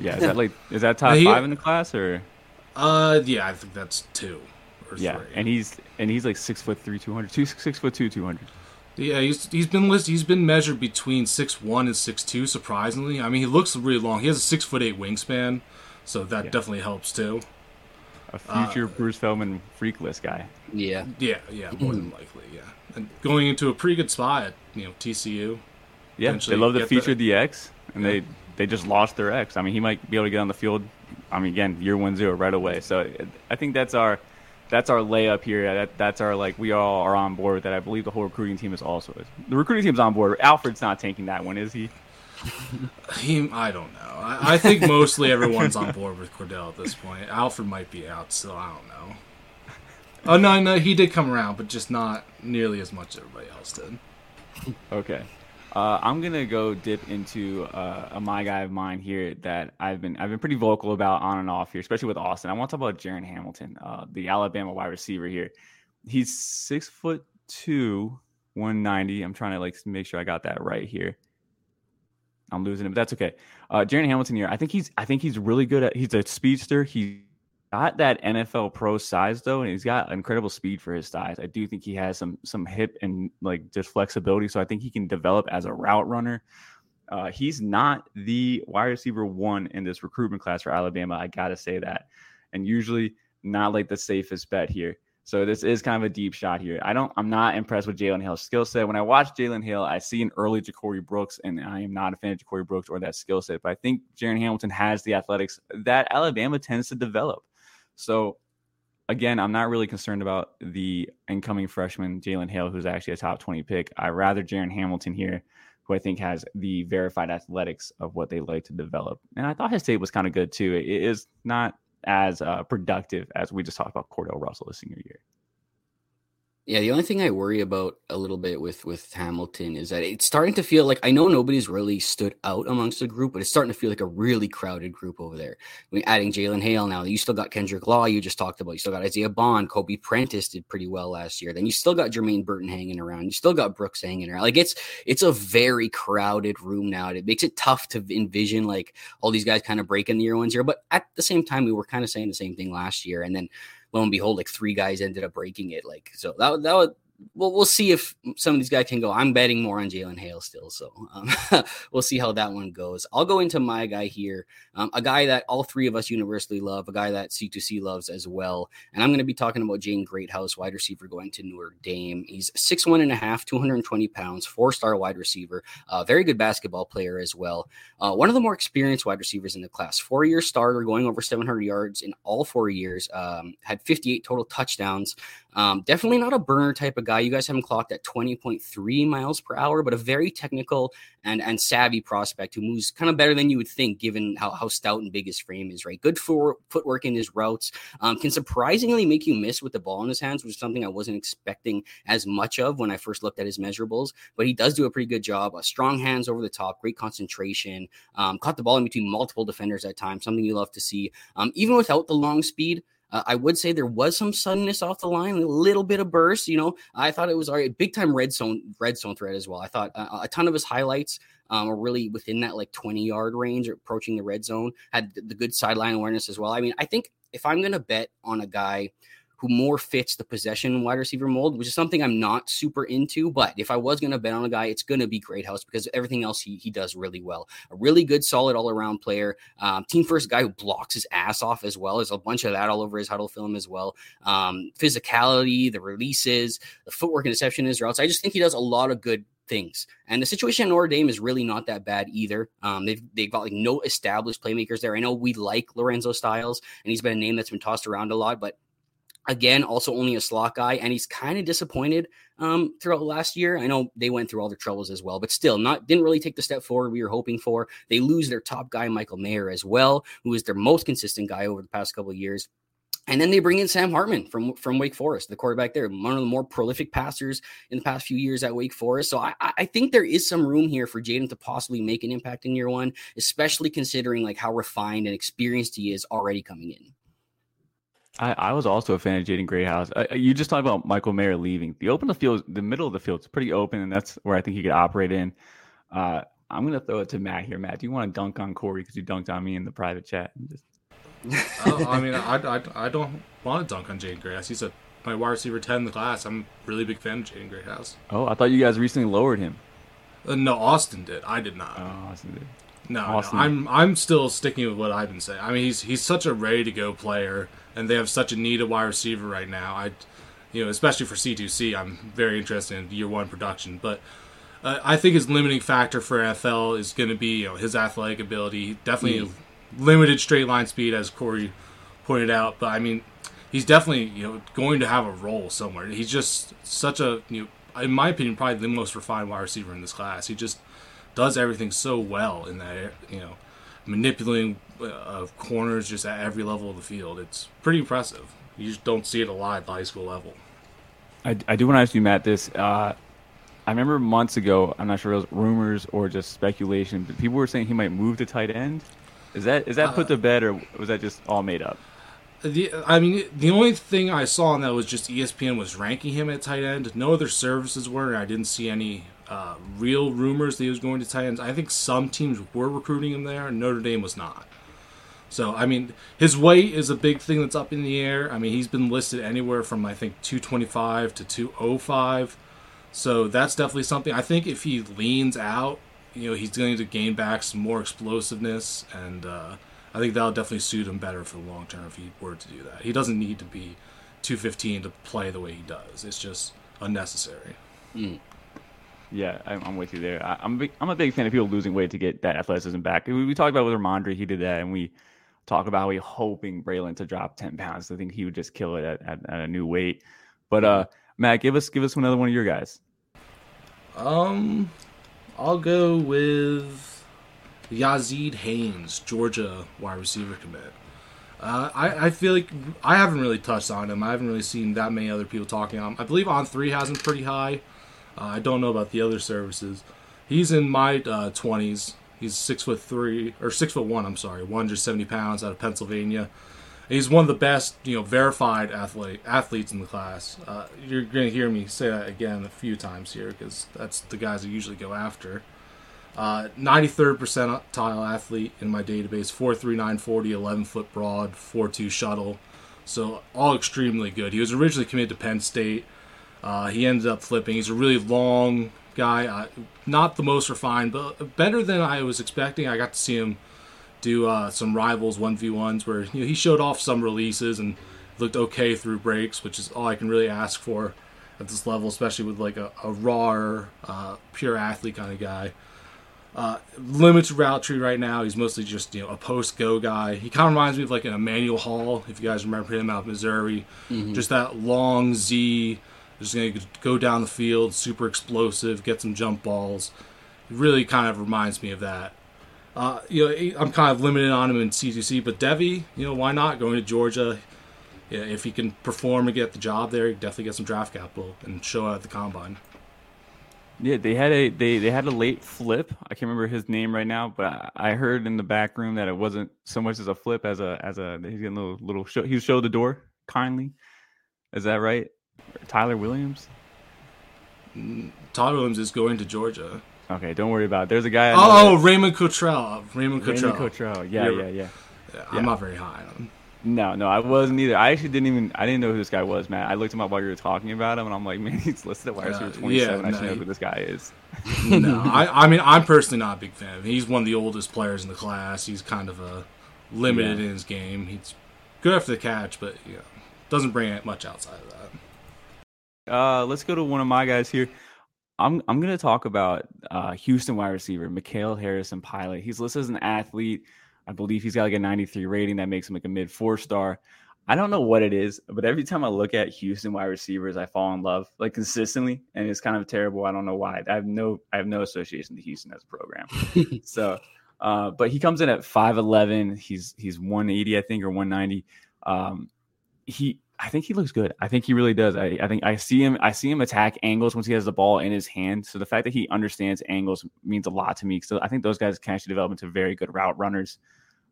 Yeah, is that like is that top he, five in the class or? Uh, yeah, I think that's two. yeah, three. and he's and he's like six foot three, two hundred, two six foot two, two hundred. Yeah, he's he's been listed, he's been measured between six one and six two. Surprisingly, I mean, he looks really long. He has a six foot eight wingspan, so that yeah. definitely helps too. A future uh, Bruce Feldman freak list guy. Yeah. Yeah, yeah, more than likely, yeah. And going into a pretty good spot at you know TCU. Yeah, they love the feature the, the X, and yeah. they they just lost their ex. I mean, he might be able to get on the field. I mean, again, year one zero right away. So I think that's our that's our layup here. That, that's our like we all are on board with that. I believe the whole recruiting team is also the recruiting team's on board. Alfred's not taking that one, is he? he I don't know. I, I think mostly everyone's on board with Cordale at this point. Alfred might be out still. I don't know. Oh no, no, he did come around, but just not nearly as much as everybody else did. Okay. Uh, I'm gonna go dip into uh, a my guy of mine here that I've been I've been pretty vocal about on and off here, especially with Austin. I want to talk about Jaren Hamilton, uh, the Alabama wide receiver here. He's six foot two, 190. I'm trying to like make sure I got that right here. I'm losing him, but that's okay. Uh, Jaren Hamilton here. I think he's I think he's really good at. He's a speedster. He got that NFL pro size though, and he's got incredible speed for his size. I do think he has some some hip and like just flexibility, so I think he can develop as a route runner. Uh, he's not the wide receiver one in this recruitment class for Alabama. I gotta say that, and usually not like the safest bet here. So this is kind of a deep shot here. I don't. I'm not impressed with Jalen Hale's skill set. When I watch Jalen Hale, I see an early Ja'Corey Brooks, and I am not a fan of Ja'Corey Brooks or that skill set. But I think Jaren Hamilton has the athletics that Alabama tends to develop. So again, I'm not really concerned about the incoming freshman Jalen Hale, who's actually a top 20 pick. I rather Jaren Hamilton here, who I think has the verified athletics of what they like to develop. And I thought his tape was kind of good too. It is not as uh, productive as we just talked about Cordale Russell this senior year. Yeah, the only thing I worry about a little bit with with Hamilton is that it's starting to feel like I know nobody's really stood out amongst the group, but it's starting to feel like a really crowded group over there. I mean, adding Jalen Hale now, you still got Kendrick Law, you just talked about. You still got Isaiah Bond, Kobe Prentice did pretty well last year. Then you still got Jermaine Burton hanging around. You still got Brooks hanging around. Like it's it's a very crowded room now. It makes it tough to envision like all these guys kind of breaking the year ones here. But at the same time, we were kind of saying the same thing last year, and then lo and behold, like three guys ended up breaking it. Like so that that would well, we'll see if some of these guys can go. I'm betting more on Jalen Hale still, so um, we'll see how that one goes. I'll go into my guy here, um, a guy that all three of us universally love, a guy that C2C loves as well, and I'm going to be talking about Jaden Greathouse, wide receiver going to Notre Dame. He's six one and a half, 220 pounds, four star wide receiver, uh, very good basketball player as well. Uh, one of the more experienced wide receivers in the class, four year starter, going over 700 yards in all four years, um, had 58 total touchdowns. Um, definitely not a burner type of guy. You guys have him clocked at 20.3 miles per hour, but a very technical and and savvy prospect who moves kind of better than you would think, given how, how stout and big his frame is. Right, good for footwork in his routes. Um, can surprisingly make you miss with the ball in his hands, which is something I wasn't expecting as much of when I first looked at his measurables. But he does do a pretty good job. Uh, strong hands over the top, great concentration. Um, caught the ball in between multiple defenders at times, something you love to see. Um, even without the long speed. Uh, I would say there was some suddenness off the line, a little bit of burst. You know, I thought it was a big time red zone red zone threat as well. I thought uh, a ton of his highlights um, are really within that like 20 yard range, or approaching the red zone. Had the good sideline awareness as well. I mean, I think if I'm going to bet on a guy who more fits the possession wide receiver mold, which is something I'm not super into. But if I was going to bet on a guy, it's going to be Greathouse because everything else he, he does really well. A really good, solid all around player. Um, team first guy who blocks his ass off as well. There's a bunch of that all over his huddle film as well. Um, physicality, the releases, the footwork interception his routes. I just think he does a lot of good things. And the situation at Notre Dame is really not that bad either. Um, they've they've got like no established playmakers there. I know we like Lorenzo Styles, and he's been a name that's been tossed around a lot, but Again, also only a slot guy, and he's kind of disappointed um, throughout last year. I know they went through all their troubles as well, but still, not didn't really take the step forward we were hoping for. They lose their top guy, Michael Mayer, as well, who is their most consistent guy over the past couple of years. And then they bring in Sam Hartman from from Wake Forest, the quarterback there, one of the more prolific passers in the past few years at Wake Forest. So I, I think there is some room here for Jaden to possibly make an impact in year one, especially considering like how refined and experienced he is already coming in. I, I was also a fan of Jaden Greathouse. Uh, you just talked about Michael Mayer leaving. The open the field, the middle of the field is pretty open, and that's where I think he could operate in. Uh, I'm gonna throw it to Matt here. Matt, do you want to dunk on Corey because you dunked on me in the private chat? Just... uh, I mean, I, I, I don't want to dunk on Jaden Greathouse. He's a my wide receiver ten in the class. I'm a really big fan of Jaden Greathouse. Oh, I thought you guys recently lowered him. Uh, no, Austin did. I did not. Oh, Austin did. No, no, I'm I'm still sticking with what I've been saying. I mean, he's he's such a ready to go player, and they have such a need of wide receiver right now. I, you know, especially for C2C, I'm very interested in year one production. But uh, I think his limiting factor for NFL is going to be you know his athletic ability. Definitely mm. limited straight line speed, as Corey pointed out. But I mean, he's definitely you know going to have a role somewhere. He's just such a you know, in my opinion, probably the most refined wide receiver in this class. He just does everything so well in that you know manipulating uh, corners just at every level of the field. It's pretty impressive. You just don't see it a lot at the high school level. I, I do want to ask you, Matt. This uh, I remember months ago. I'm not sure if it was rumors or just speculation, but people were saying he might move to tight end. Is that is that put uh, to bed, or was that just all made up? The, I mean, the only thing I saw on that was just ESPN was ranking him at tight end. No other services were. I didn't see any uh, real rumors that he was going to tight ends. I think some teams were recruiting him there, and Notre Dame was not. So I mean, his weight is a big thing that's up in the air. I mean, he's been listed anywhere from I think 225 to 205. So that's definitely something. I think if he leans out, you know, he's going to gain back some more explosiveness, and uh, I think that'll definitely suit him better for the long term if he were to do that. He doesn't need to be 215 to play the way he does. It's just unnecessary. Mm. Yeah, I'm, I'm, with you there. I, am big, I'm a big fan of people losing weight to get that athleticism back. We, we talked about with Rhamondre, he did that, and we talk about how we hoping Braelon to drop 10 pounds. I think he would just kill it at, at, at, a new weight. But uh, Matt, give us give us another one of your guys. Um, I'll go with Yazeed Haynes, Georgia wide receiver commit. Uh, I, I feel like I haven't really touched on him. I haven't really seen that many other people talking on him. I believe on three has him pretty high. Uh, I don't know about the other services. He's in my uh, twenties. He's six foot three or six foot one. I'm sorry, 170 pounds out of Pennsylvania. He's one of the best, you know, verified athlete athletes in the class. Uh, you're going to hear me say that again a few times here because that's the guys I usually go after. Uh, 93rd percentile athlete in my database, 4'3", 40, 11 foot broad, 4'2 shuttle. So all extremely good. He was originally committed to Penn State. Uh, he ended up flipping. He's a really long guy, uh, not the most refined, but better than I was expecting. I got to see him do uh, some rivals one v ones where you know, he showed off some releases and looked okay through breaks, which is all I can really ask for at this level, especially with like a, a raw, uh, pure athlete kind of guy. Uh, limited route tree right now. He's mostly just you know a post go guy. He kind of reminds me of like an Emmanuel Hall, if you guys remember him out of Missouri. Mm-hmm. Just that long Z just going to go down the field, super explosive, get some jump balls. It really kind of reminds me of that. Uh, you know, I'm kind of limited on him in C2C, but Devy, you know, why not going to Georgia? If he can perform and get the job there, definitely get some draft capital and show out at the combine. Yeah, they had a they, they had a late flip. I can't remember his name right now, but I heard in the back room that it wasn't so much as a flip as a as a he's getting a little little show. He showed the door kindly. Is that right? Tyler Williams? Tyler Williams is going to Georgia. Okay, don't worry about it. There's a guy. Oh, Raymond Cottrell. Raymond Cottrell. Raymond Cottrell. Yeah, yeah, yeah, yeah. I'm not very high on him. No, no, I wasn't either. I actually didn't even. I didn't know who this guy was, man. I looked him up while you were talking about him, and I'm like, man, he's listed at wide receiver uh, 27. Yeah, I should know who this guy is. no, I, I mean, I'm personally not a big fan of him. He's one of the oldest players in the class. He's kind of a limited yeah. in his game. He's good after the catch, but you know, doesn't bring it much outside of that. Uh, let's go to one of my guys here. I'm I'm gonna talk about uh, Houston wide receiver Mikhail Harrison Pilot. He's listed as an athlete. I believe he's got like a 93 rating that makes him like a mid four star. I don't know what it is, but every time I look at Houston wide receivers, I fall in love like consistently, and it's kind of terrible. I don't know why. I have no I have no association to Houston as a program. so, uh, but he comes in at 5'11. He's he's 180, I think, or 190. Um, he I think he looks good. I think he really does. I, I think I see him. I see him attack angles once he has the ball in his hand. So the fact that he understands angles means a lot to me. So I think those guys can actually develop into very good route runners.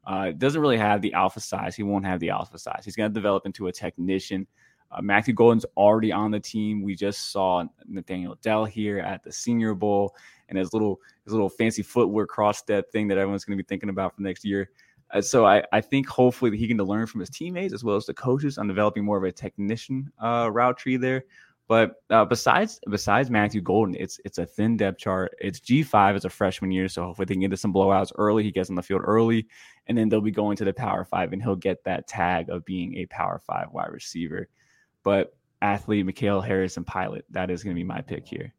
Uh, doesn't really have the alpha size. He won't have the alpha size. He's going to develop into a technician. Uh, Matthew Golden's already on the team. We just saw Nathaniel Dell here at the Senior Bowl and his little his little fancy footwork cross step thing that everyone's going to be thinking about for next year. Uh, so I, I think hopefully he can learn from his teammates as well as the coaches on developing more of a technician uh, route tree there. But uh, besides besides Matthew Golden, it's it's a thin depth chart. It's G five as a freshman year, so hopefully they can get into some blowouts early. He gets on the field early, and then they'll be going to the Power Five, and he'll get that tag of being a Power Five wide receiver. But athlete, Mikhail Harrison Pilot, that is going to be my pick here.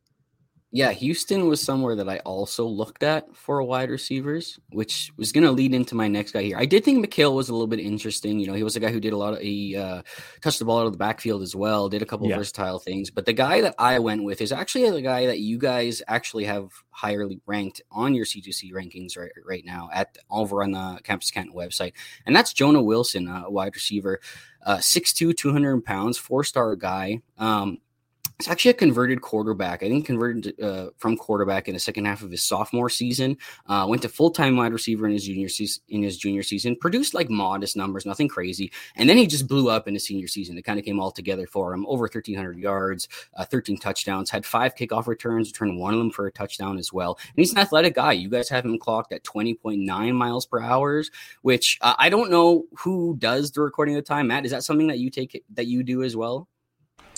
Yeah, Houston was somewhere that I also looked at for wide receivers, which was going to lead into my next guy here. I did think McHale was a little bit interesting. You know, he was a guy who did a lot of, he uh, touched the ball out of the backfield as well, did a couple yeah. versatile things. But the guy that I went with is actually the guy that you guys actually have highly ranked on your C2C rankings right, right now at over on the Campus Canton website. And that's Jonah Wilson, a wide receiver, uh, 6'2, 200 pounds, four star guy. Um, He's actually a converted quarterback. I think converted uh, from quarterback in the second half of his sophomore season. Uh, went to full time wide receiver in his junior season. In his junior season, produced like modest numbers, nothing crazy. And then he just blew up in his senior season. It kind of came all together for him. Over 1,300 yards, uh, 13 touchdowns. Had five kickoff returns. Returned one of them for a touchdown as well. And he's an athletic guy. You guys have him clocked at 20.9 miles per hour, which uh, I don't know who does the recording of the time. Matt, is that something that you take that you do as well?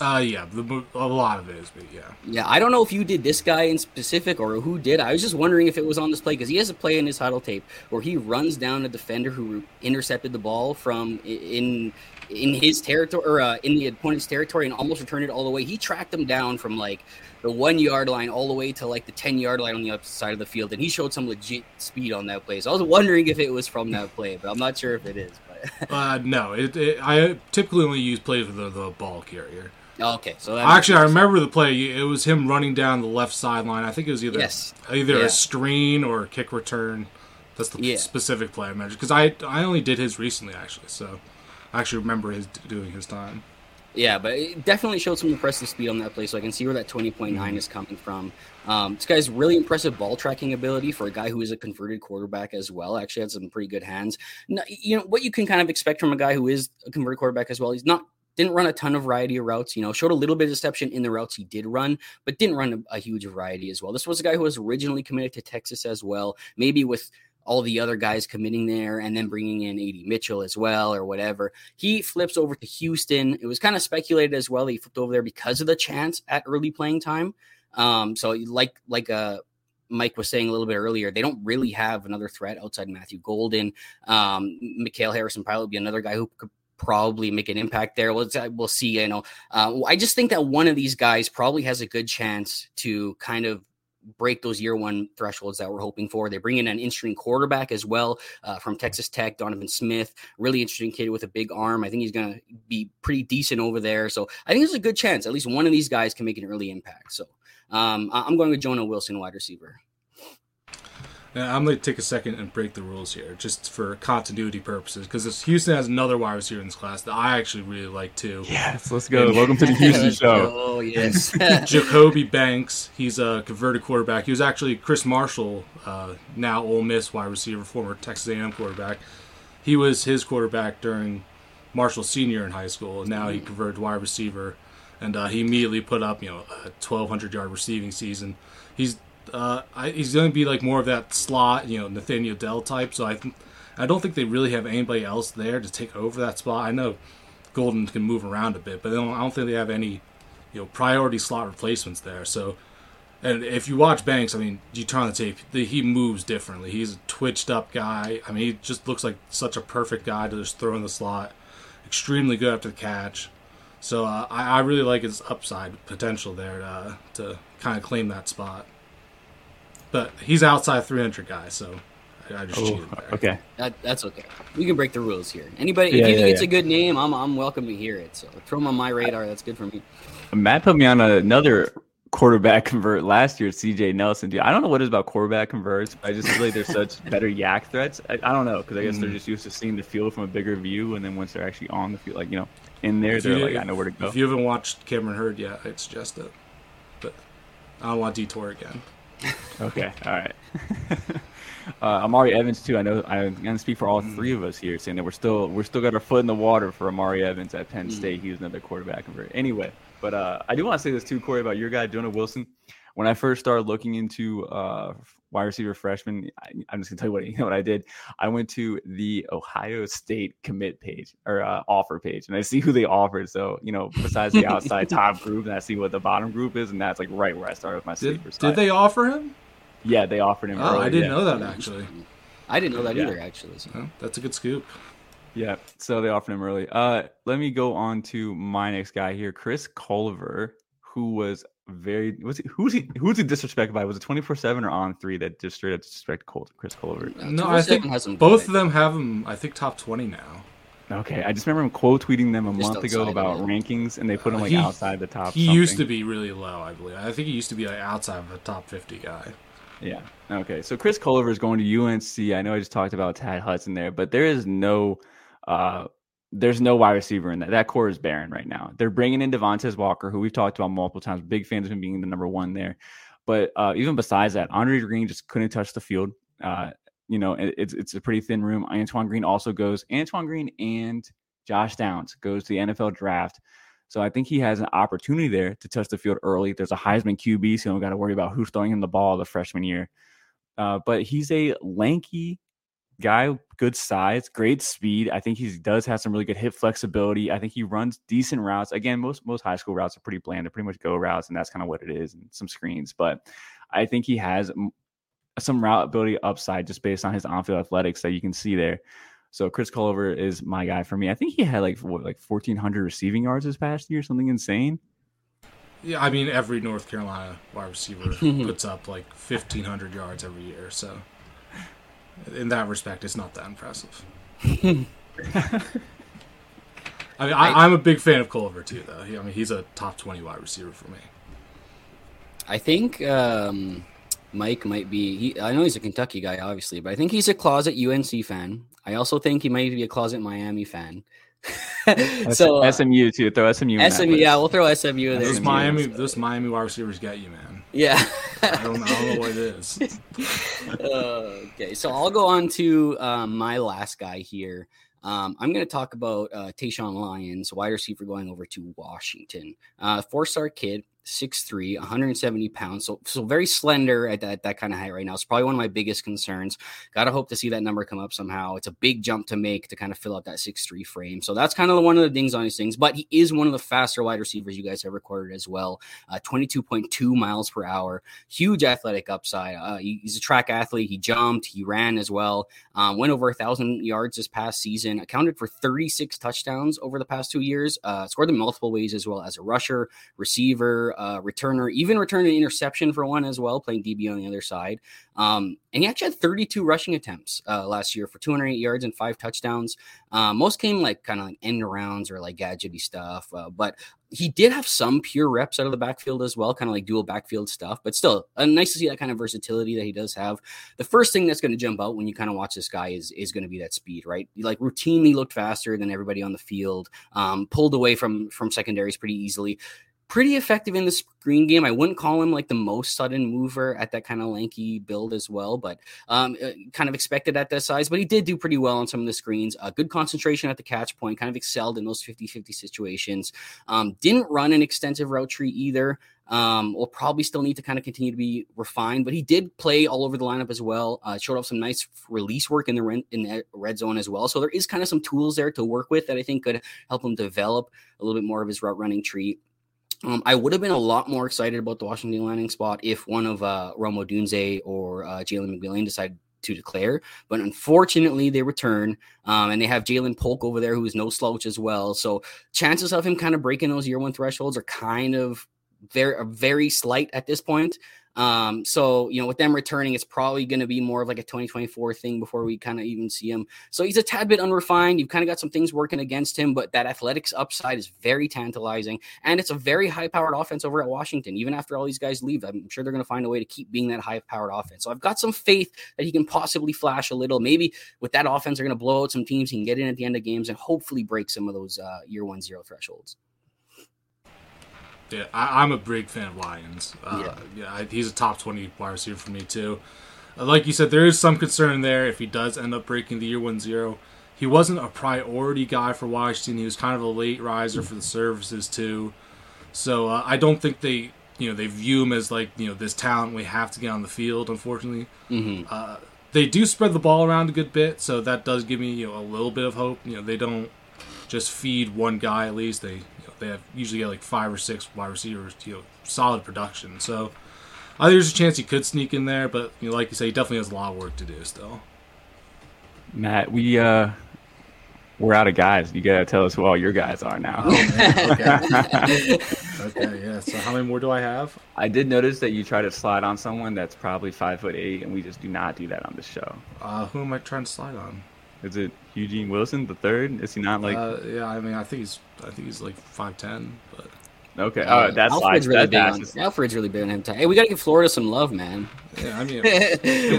Uh, yeah, the, a lot of it is, but yeah. Yeah, I don't know if you did this guy in specific or who did. I was just wondering if it was on this play because he has a play in his huddle tape where he runs down a defender who intercepted the ball from in in his territory or uh, in the opponent's territory and almost returned it all the way. He tracked him down from like the one yard line all the way to like the 10 yard line on the other side of the field. And he showed some legit speed on that play. So I was wondering if it was from that play, but I'm not sure if it is. But. uh, no, it, it, I typically only use plays with the, the ball carrier. Oh, okay, so actually, I remember the play. It was him running down the left sideline. I think it was either yes. either yeah. a screen or a kick return. That's the yeah. specific play I mentioned because I I only did his recently actually, so I actually remember his doing his time. Yeah, but it definitely showed some impressive speed on that play, so I can see where that 20.9 mm-hmm. is coming from. Um, this guy's really impressive ball tracking ability for a guy who is a converted quarterback as well. Actually, had some pretty good hands. you know what you can kind of expect from a guy who is a converted quarterback as well. He's not didn't run a ton of variety of routes, you know, showed a little bit of deception in the routes he did run, but didn't run a, a, huge variety as well. This was a guy who was originally committed to Texas as well, maybe with all the other guys committing there and then bringing in AD Mitchell as well or whatever. He flips over to Houston. It was kind of speculated as well. He flipped over there because of the chance at early playing time. Um, so like, like, uh, Mike was saying a little bit earlier, they don't really have another threat outside Matthew Golden. Um, Mikhail Harrison probably be another guy who could probably make an impact there. We'll, we'll see. You know, uh, I just think that one of these guys probably has a good chance to kind of break those year one thresholds that we're hoping for. They bring in an interesting quarterback as well uh, from Texas Tech, Donovan Smith, really interesting kid with a big arm. I think he's going to be pretty decent over there. So I think there's a good chance at least one of these guys can make an early impact. So um, I'm going with Jonah Wilson, wide receiver. Now, I'm going to take a second and break the rules here, just for continuity purposes, because Houston has another wide receiver in this class that I actually really like too. Yes, let's go. Welcome to the Houston show. Oh yes, Jacoby Banks. He's a converted quarterback. He was actually Chris Marshall, uh, now Ole Miss wide receiver, former Texas A&M quarterback. He was his quarterback during Marshall senior in high school, and now he converted wide receiver, and uh, he immediately put up you know a 1,200 yard receiving season. He's uh, I, he's going to be like more of that slot, you know, Nathaniel Dell type. So I, th- I don't think they really have anybody else there to take over that spot. I know Golden can move around a bit, but don't, I don't think they have any, you know, priority slot replacements there. So, and if you watch Banks, I mean, you turn on the tape, the, he moves differently. He's a twitched up guy. I mean, he just looks like such a perfect guy to just throw in the slot. Extremely good after the catch. So uh, I, I really like his upside potential there to, to kind of claim that spot. But he's outside 300 guys, so I just oh, cheated there. Okay, that, that's okay. We can break the rules here. Anybody, if yeah, you think yeah, it's a good name, I'm I'm welcome to hear it. So throw him on my radar. That's good for me. Matt put me on another quarterback convert last year, CJ Nelson. Dude, I don't know what is about quarterback converts. I just feel like they're such better YAC threats. I, I don't know because I guess mm. they're just used to seeing the field from a bigger view, and then once they're actually on the field, like you know, in there, if they're you, like, I know where to go. If you haven't watched Cameron Heard yet, I'd suggest it. But I don't want detour again okay, all right. uh, Omari Evans too. I know I'm going to speak for all three of us here, saying that we're still we're still got our foot in the water for Omari Evans at Penn State. Mm. He's another quarterback. Anyway, but uh, I do want to say this too, Corey, about your guy Jonah Wilson. When I first started looking into uh, wide receiver freshman, I, am just gonna tell you what you know what I did. I went to the Ohio State commit page or uh, offer page, and I see who they offered. So you know, besides the outside top group, and I see what the bottom group is, and that's like right where I started with my sleeper. did, Did they offer him? Yeah, they offered him. Oh, early, I didn't yeah. know that actually. I didn't know that yeah. either. Actually, so. oh, that's a good scoop. Yeah, so they offered him early. Uh, let me go on to my next guy here, Chris Culliver, who was very was he who's he who's he disrespected by? Was it twenty four seven or on three that just straight up disrespected Chris Culliver? No, I think both of them have him. I think top twenty now. Okay, I just remember him quote tweeting them a just month ago about rankings, and they put him like he, outside the top. He something. used to be really low, I believe. I think he used to be like outside of the top fifty guy. Yeah. Okay. So Chris Culliver is going to UNC. I know I just talked about Tad Hudson there, but there is no, uh, there's no wide receiver in that. That core is barren right now. They're bringing in Devontez Walker, who we've talked about multiple times. Big fans of him being the number one there. But uh, even besides that, Andre Green just couldn't touch the field. Uh, you know, it, it's it's a pretty thin room. Antoine Green also goes. Antoine Green and Josh Downs goes to the NFL draft. So I think he has an opportunity there to touch the field early. There's a Heisman QB, so you don't got to worry about who's throwing him the ball the freshman year. Uh, but he's a lanky guy, good size, great speed. I think he does have some really good hip flexibility. I think he runs decent routes. Again, most most high school routes are pretty bland. They're pretty much go routes, and that's kind of what it is, and some screens. But I think he has some route ability upside just based on his on-field athletics that you can see there. So Chris Culliver is my guy for me. I think he had like what, like 1,400 receiving yards this past year, something insane. Yeah, I mean every North Carolina wide receiver puts up like 1,500 yards every year. So in that respect, it's not that impressive. I mean, I, am a big fan of Culliver too, though. I mean, he's a top 20 wide receiver for me. I think um, Mike might be. He, I know he's a Kentucky guy, obviously, but I think he's a closet UNC fan. I also think he might be a closet Miami fan. so uh, SMU too. Throw SMU. SMU, yeah, we'll throw SMU in there. Those Miami, those Miami wide receivers get you, man. Yeah, I, don't, I don't know what it is. uh, okay, so I'll go on to um, my last guy here. Um, I'm going to talk about uh, Tayshawn Lyons, wide receiver going over to Washington. Uh, four star kid, 6'3, 170 pounds. So, so very slender at that, that kind of height right now. It's probably one of my biggest concerns. Got to hope to see that number come up somehow. It's a big jump to make to kind of fill out that 6'3 frame. So that's kind of one of the things on these things. But he is one of the faster wide receivers you guys have recorded as well. Uh, 22.2 miles per hour. Huge athletic upside. Uh, he, he's a track athlete. He jumped, he ran as well. Um, went over a thousand yards this past season. Accounted for 36 touchdowns over the past two years. Uh, scored in multiple ways as well as a rusher, receiver uh, returner, even returned an interception for one as well, playing DB on the other side. Um, and he actually had 32 rushing attempts uh, last year for 208 yards and five touchdowns. Uh, most came like kind of like end rounds or like gadgety stuff, uh, but he did have some pure reps out of the backfield as well, kind of like dual backfield stuff. But still, uh, nice to see that kind of versatility that he does have. The first thing that's going to jump out when you kind of watch this guy is is going to be that speed, right? He, like routinely looked faster than everybody on the field, um, pulled away from from secondaries pretty easily pretty effective in the screen game. I wouldn't call him like the most sudden mover at that kind of lanky build as well, but um, uh, kind of expected at that size. But he did do pretty well on some of the screens. Uh, good concentration at the catch point, kind of excelled in those 50 50 situations. Um, didn't run an extensive route tree either. Um, will probably still need to kind of continue to be refined, but he did play all over the lineup as well. Uh, showed off some nice release work in the in the red zone as well. So there is kind of some tools there to work with that I think could help him develop a little bit more of his route running tree. Um, I would have been a lot more excited about the Washington landing spot if one of uh, Rome Odunze or uh, Jalen McMillan decided to declare. But unfortunately, they return, um, and they have Ja'Lynn Polk over there, who is no slouch as well. So chances of him kind of breaking those year one thresholds are kind of very very slight at this point. Um, so you know, with them returning, it's probably going to be more of like a 2024 thing before we kind of even see him. So he's a tad bit unrefined. You've kind of got some things working against him, but that athletics upside is very tantalizing, and it's a very high-powered offense over at Washington. Even after all these guys leave, I'm sure they're going to find a way to keep being that high-powered offense. So I've got some faith that he can possibly flash a little. Maybe with that offense, they're going to blow out some teams. He can get in at the end of games and hopefully break some of those uh, year one zero thresholds. Yeah, I, am a big fan of Lyons. Uh, yeah, yeah I, he's a top 20 wide receiver for me too. like you said, there is some concern there if he does end up breaking the year one zero. He wasn't a priority guy for Washington. He was kind of a late riser for the services too. So uh, I don't think they, you know, they view him as like you know this talent we have to get on the field. Unfortunately, Mm-hmm. uh, they do spread the ball around a good bit, so that does give me you know a little bit of hope. You know, they don't just feed one guy at least. They they have usually get like five or six wide receivers. You know, solid production. So I think there's a chance he could sneak in there, but you know, like you say, he definitely has a lot of work to do still. Matt, we uh, we're out of guys. You gotta tell us who all your guys are now. okay. okay, yeah. So how many more do I have? I did notice that you try to slide on someone that's probably five foot eight, and we just do not do that on the show. Uh, who am I trying to slide on? Is it Eugene Wilson the third? Is he not like uh, yeah, I mean, I think he's, I think he's like five ten, but okay? Uh, Oh, that's Alfred's really that, big on. that's Alfred's really big on him. Hey, we gotta give Florida some love, man. yeah, I mean, we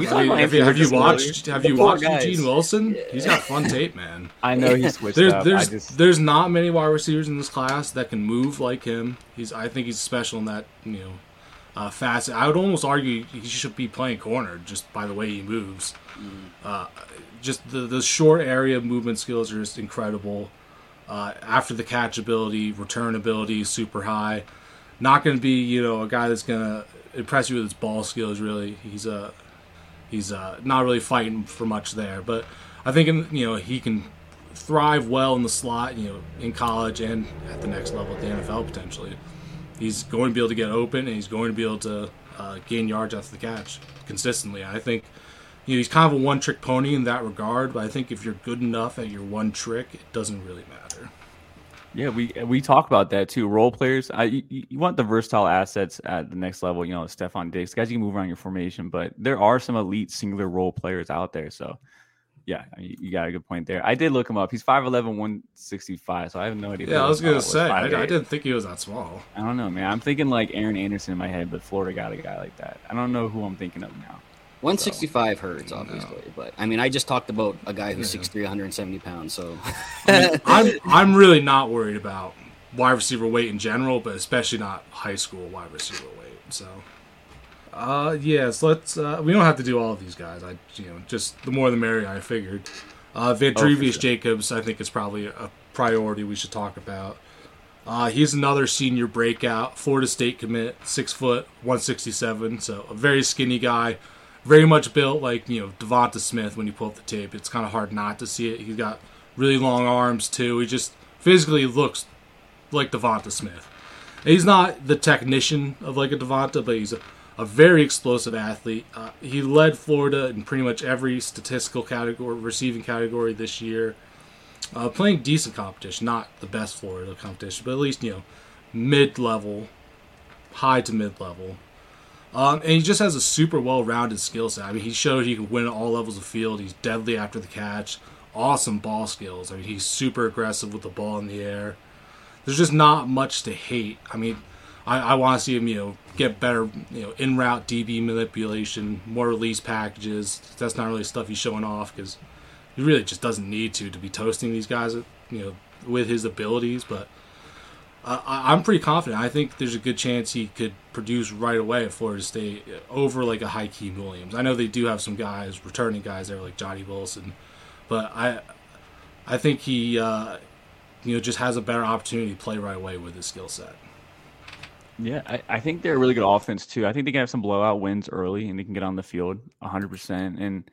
I mean, have, you, have you watched? Have you watched guys. Eugene Wilson? He's got fun tape, man. I know he's switched There's up. there's I just there's not many wide receivers in this class that can move like him. He's I think he's special in that you know uh, facet. I would almost argue he should be playing corner just by the way he moves. Uh, just the the short area movement skills are just incredible. Uh, after the catch ability, return ability super high. Not going to be you know a guy that's going to impress you with his ball skills. Really, he's a he's uh, not really fighting for much there. But I think in, you know he can thrive well in the slot. You know, in college and at the next level at the NFL potentially. He's going to be able to get open and he's going to be able to uh, gain yards after the catch consistently. I think you know he's kind of a one-trick pony in that regard. But I think if you're good enough at your one trick, it doesn't really matter. yeah, we we talk about that too. Role players, I you, you want the versatile assets at the next level. You know, Stefon Diggs, guys you can move around your formation, but there are some elite singular role players out there. So. Yeah, you you got a good point there. I did look him up. He's 5'11", 165, so I have no idea. Yeah, I was gonna uh, say I, I didn't think he was that small. I don't know, man. I'm thinking like Aaron Anderson in my head, but Florida got a guy like that. I don't know who I'm thinking of now. 165 hurts, obviously, but I mean, I just talked about a guy who's Yeah. 6'3", 170 pounds. So I'm I'm really not worried about wide receiver weight in general, but especially not high school wide receiver weight. So, uh, yes, let's. Uh, we don't have to do all of these guys. I, you know, just the more the merrier. I figured. Uh, Vandrevius sure. Jacobs, I think, is probably a priority we should talk about. Uh, he's another senior breakout, Florida State commit, six foot, one sixty seven. So a very skinny guy, very much built like you know Devonta Smith. When you pull up the tape, it's kind of hard not to see it. He's got really long arms too. He just physically looks like Devonta Smith. He's not the technician of like a Devonta, but he's a, a very explosive athlete. Uh, he led Florida in pretty much every statistical category, receiving category this year. Uh, playing decent competition, not the best Florida competition, but at least you know mid-level, high to mid-level. Um, and he just has a super well-rounded skill set. I mean, he showed he can win at all levels of field. He's deadly after the catch. Awesome ball skills. I mean, he's super aggressive with the ball in the air. There's just not much to hate. I mean, I, I want to see him, you know, get better, you know, in route DB manipulation, more release packages. That's not really stuff he's showing off because he really just doesn't need to to be toasting these guys, you know, with his abilities. But uh, I'm pretty confident. I think there's a good chance he could produce right away at Florida State over like a Hykeem Williams. I know they do have some guys, returning guys there like Johnny Wilson, but I, I think he, uh, you know, just has a better opportunity to play right away with his skill set. Yeah, I, I think they're a really good offense too. I think they can have some blowout wins early and they can get on the field 100%. And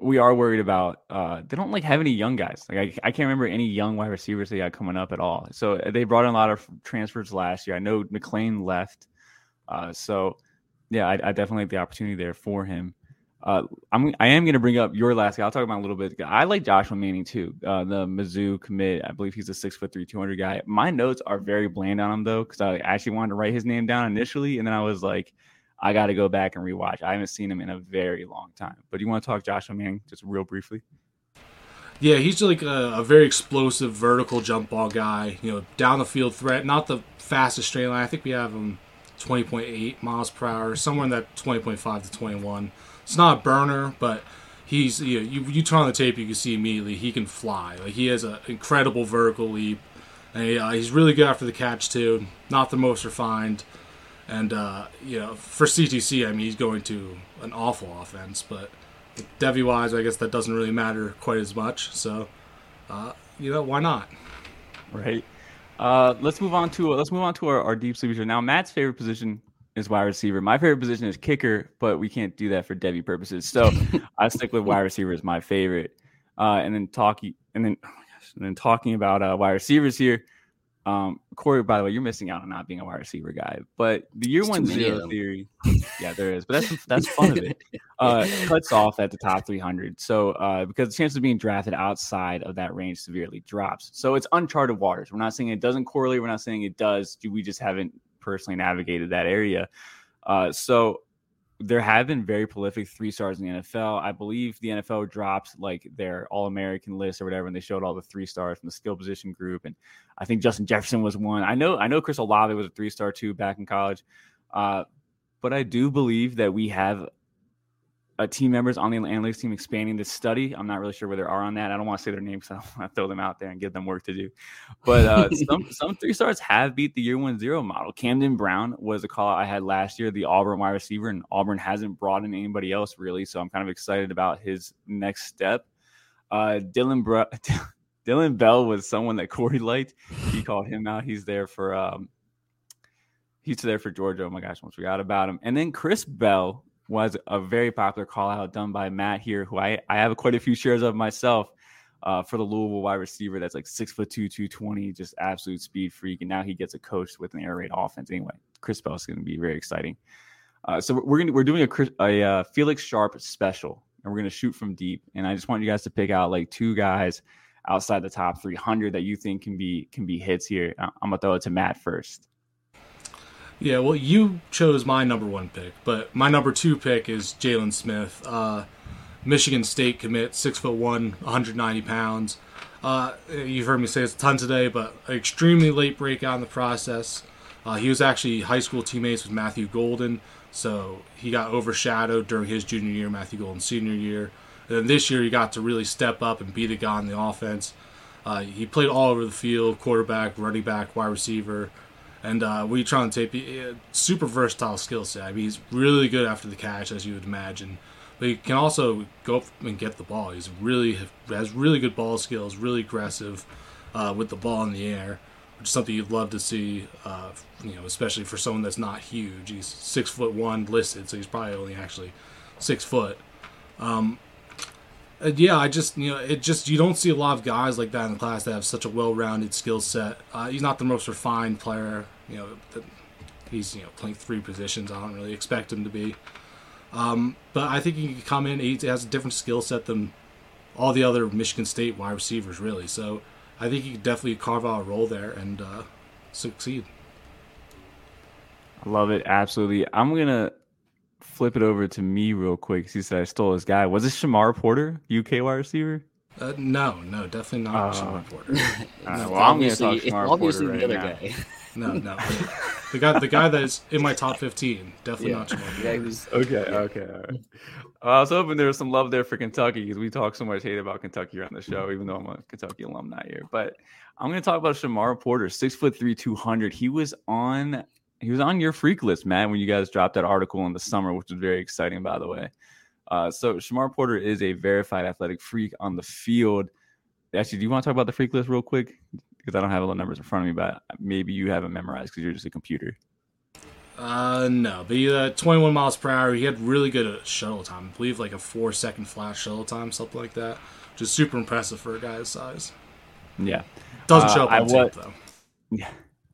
we are worried about uh, they don't like have any young guys. Like I, I can't remember any young wide receivers they got coming up at all. So uh, they brought in a lot of transfers last year. I know McLean left. Uh, so yeah, I, I definitely like the opportunity there for him. Uh, I'm I am going to bring up your last guy. I'll talk about a little bit. I like Joshua Manning too. Uh, the Mizzou commit. I believe he's a six foot three, two hundred guy. My notes are very bland on him though, because I actually wanted to write his name down initially, and then I was like, I got to go back and rewatch. I haven't seen him in a very long time. But you want to talk Joshua Manning just real briefly? Yeah, he's like a, a very explosive vertical jump ball guy. You know, down the field threat. Not the fastest straight line. I think we have him 20.8 miles per hour, somewhere in that 20.5 to 21. It's not a burner, but he's you, know, you you turn on the tape, you can see immediately he can fly. Like he has an incredible vertical leap, and he, uh, he's really good after the catch too. Not the most refined, And uh, you know, for CTC, I mean, he's going to an awful offense, but Devy wise, I guess that doesn't really matter quite as much. So, uh, you know, why not? Right. Uh, let's move on to let's move on to our, our deep sleeper. Now, Matt's favorite position is wide receiver. My favorite position is kicker, but we can't do that for Devy purposes. So I stick with wide receiver as my favorite. Uh, and then talking and then oh gosh, and then talking about uh, wide receivers here. Um, Corey, by the way, you're missing out on not being a wide receiver guy. But the year one zero theory, yeah, there is. But that's that's fun of it. Uh, cuts off at the top 300. So uh, because the chance of being drafted outside of that range severely drops. So it's uncharted waters. We're not saying it doesn't correlate. We're not saying it does. We just haven't personally navigated that area. Uh, so there have been very prolific three stars in the NFL. I believe the NFL dropped like their All American list or whatever, and they showed all the three stars from the skill position group. And I think Justin Jefferson was one. I know I know Chris Olave was a three star too back in college. Uh, but I do believe that we have uh, team members on the analytics team expanding this study. I'm not really sure where they are on that. I don't want to say their names. So I don't want to throw them out there and give them work to do. But uh, some some three stars have beat the year one zero model. Camden Brown was a call I had last year, the Auburn wide receiver, and Auburn hasn't brought in anybody else really. So I'm kind of excited about his next step. Uh, Dylan Br- Dillon Bell was someone that Corey liked. He called him out. He's there for um, he's there for Georgia. Oh my gosh, I almost forgot about him. And then Chris Bell was a very popular call out done by Matt here, who I, I have quite a few shares of myself uh, for the Louisville wide receiver that's like six foot two, 220, just absolute speed freak. And now he gets a coach with an air raid offense. Anyway, Chris Bell is going to be very exciting. Uh, so we're gonna we're doing a, a uh, Felix Sharp special, and we're gonna shoot from deep. And I just want you guys to pick out like two guys outside the top 300 that you think can be can be hits here. I'm gonna throw it to Matt first. Yeah, well, you chose my number one pick, but my number two pick is Jalen Smith, uh, Michigan State commit, six foot one, 190 pounds. Uh, you've heard me say it's a ton today, but extremely late breakout in the process. Uh, he was actually high school teammates with Matthew Golden, so he got overshadowed during his junior year, Matthew Golden's senior year. And then this year, he got to really step up and be the guy in the offense. Uh, he played all over the field quarterback, running back, wide receiver. And uh, we try and tape, super versatile skill set. I mean, he's really good after the catch, as you would imagine. But he can also go up and get the ball. He's really has really good ball skills, really aggressive uh, with the ball in the air, which is something you'd love to see. Uh, you know, especially for someone that's not huge. He's six foot one listed, so he's probably only actually six foot. Um, yeah, I just you know it just you don't see a lot of guys like that in the class that have such a well-rounded skill set. Uh, he's not the most refined player, you know. he's you know playing three positions. I don't really expect him to be, um, but I think he can come in. He has a different skill set than all the other Michigan State wide receivers, really. So I think he could definitely carve out a role there and uh, succeed. I love it absolutely. I'm gonna flip it over to me real quick. He said I stole his guy. Was it Shamar Porter, UK wide receiver? Uh, no, no, definitely not uh, Shamar Porter. no, well, I'm going to talk Shamar obviously Porter the right other now. guy. no, no, the guy, the guy that's in my top 15, definitely yeah. not Shamar. Yeah, was, okay, okay, all right. I was hoping there was some love there for Kentucky because we talk so much hate about Kentucky on the show, even though I'm a Kentucky alumni here. But I'm going to talk about Shamar Porter, six foot three, 200. He was on he was on your freak list, man, when you guys dropped that article in the summer, which was very exciting, by the way. Uh, so Shamar Porter is a verified athletic freak on the field. Actually, do you want to talk about the freak list real quick? Because I don't have all the numbers in front of me, but maybe you haven't memorized because you're just a computer. Uh, no, but he, uh, 21 miles per hour. He had really good uh, shuttle time. I believe like a four second flat shuttle time, something like that. Which is super impressive for a guy his size. Yeah. Doesn't show up uh, on tape, though. Yeah.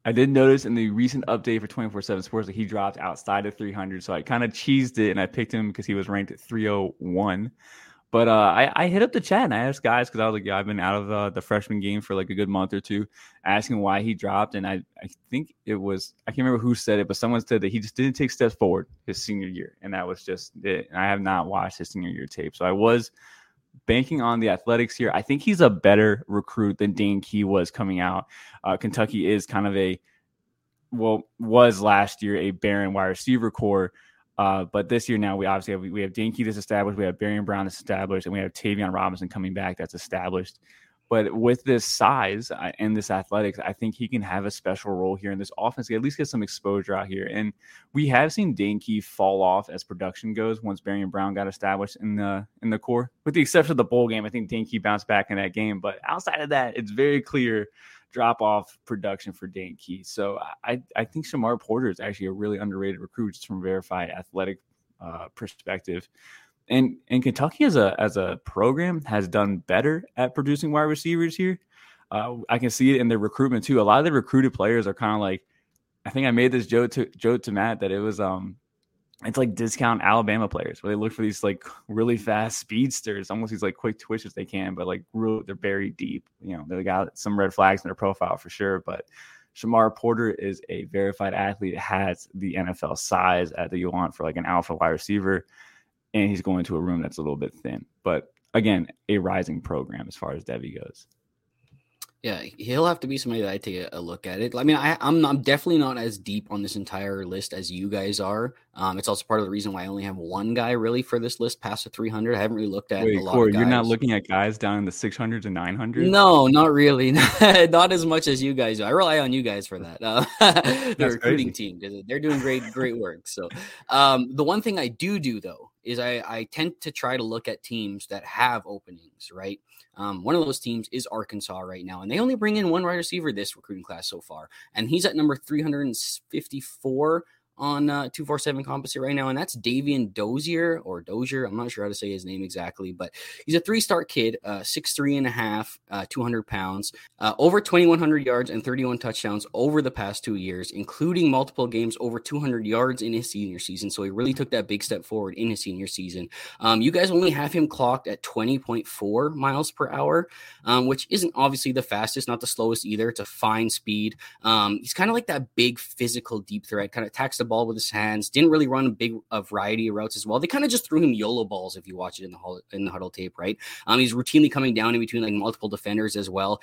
I did notice in the recent update for 24 7 Sports that he dropped outside of 300. So I kind of cheesed it and I picked him because he was ranked at 301. But uh, I, I, hit up the chat and I asked guys because I was like, yeah, I've been out of uh, the freshman game for like a good month or two, asking why he dropped. And I, I think it was, I can't remember who said it, but someone said that he just didn't take steps forward his senior year. And that was just it. And I have not watched his senior year tape. So I was banking on the athletics here. I think he's a better recruit than Dane Key was coming out. Uh, Kentucky is kind of a well was last year a barren wide receiver core. Uh, but this year now we obviously have we have Dane Key that's established, we have Barion Brown that's established, and we have Tayvion Robinson coming back that's established. But with this size and this athletics, I think he can have a special role here in this offense. He at least get some exposure out here. And we have seen Dane Key fall off as production goes once Barion Brown got established in the in the core. With the exception of the bowl game, I think Dane Key bounced back in that game. But outside of that, it's very clear drop off production for Dane Key. So I I think Shamar Porter is actually a really underrated recruit just from verified athletic uh, perspective and and Kentucky as a as a program has done better at producing wide receivers here. Uh, I can see it in their recruitment too. A lot of the recruited players are kind of like, I think I made this joke to joke to Matt that it was um, it's like discount Alabama players where they look for these like really fast speedsters, almost these like quick twitches they can, but like real they're very deep. You know, they got some red flags in their profile for sure, but. Shamar Porter is a verified athlete, has the NFL size that you want for like an alpha wide receiver and he's going to a room that's a little bit thin. But again, a rising program as far as Devy goes. Yeah, he'll have to be somebody that I take a, look at it. I mean, I, I'm I'm definitely not as deep on this entire list as you guys are. Um, it's also part of the reason why I only have one guy really for this list past the 300. I haven't really looked at Wait, a lot Corey, You're not looking at guys down in the 600s and 900s. No, not really. not as much as you guys do. I rely on you guys for that. Uh, the recruiting crazy. team they're doing great great work. So, um, the one thing I do do though is I, I tend to try to look at teams that have openings, right? Um, one of those teams is Arkansas right now, and they only bring in one wide receiver this recruiting class so far, and he's at number 354 on uh, 247 composite right now, and that's Davian Dozier or Dozier. I'm not sure how to say his name exactly, but he's a three star kid, uh, six three and a half, uh, 200 pounds, uh, over 2,100 yards and 31 touchdowns over the past two years, including multiple games over 200 yards in his senior season. So he really took that big step forward in his senior season. Um, you guys only have him clocked at 20.4 miles per hour, um, which isn't obviously the fastest, not the slowest either. It's a fine speed. Um, he's kind of like that big physical deep threat, kind of attacks the ball with his hands. Didn't really run a big a variety of routes as well. They kind of just threw him YOLO balls if you watch it in the Hudl, in the Hudl tape, right? Um, he's routinely coming down in between like multiple defenders as well.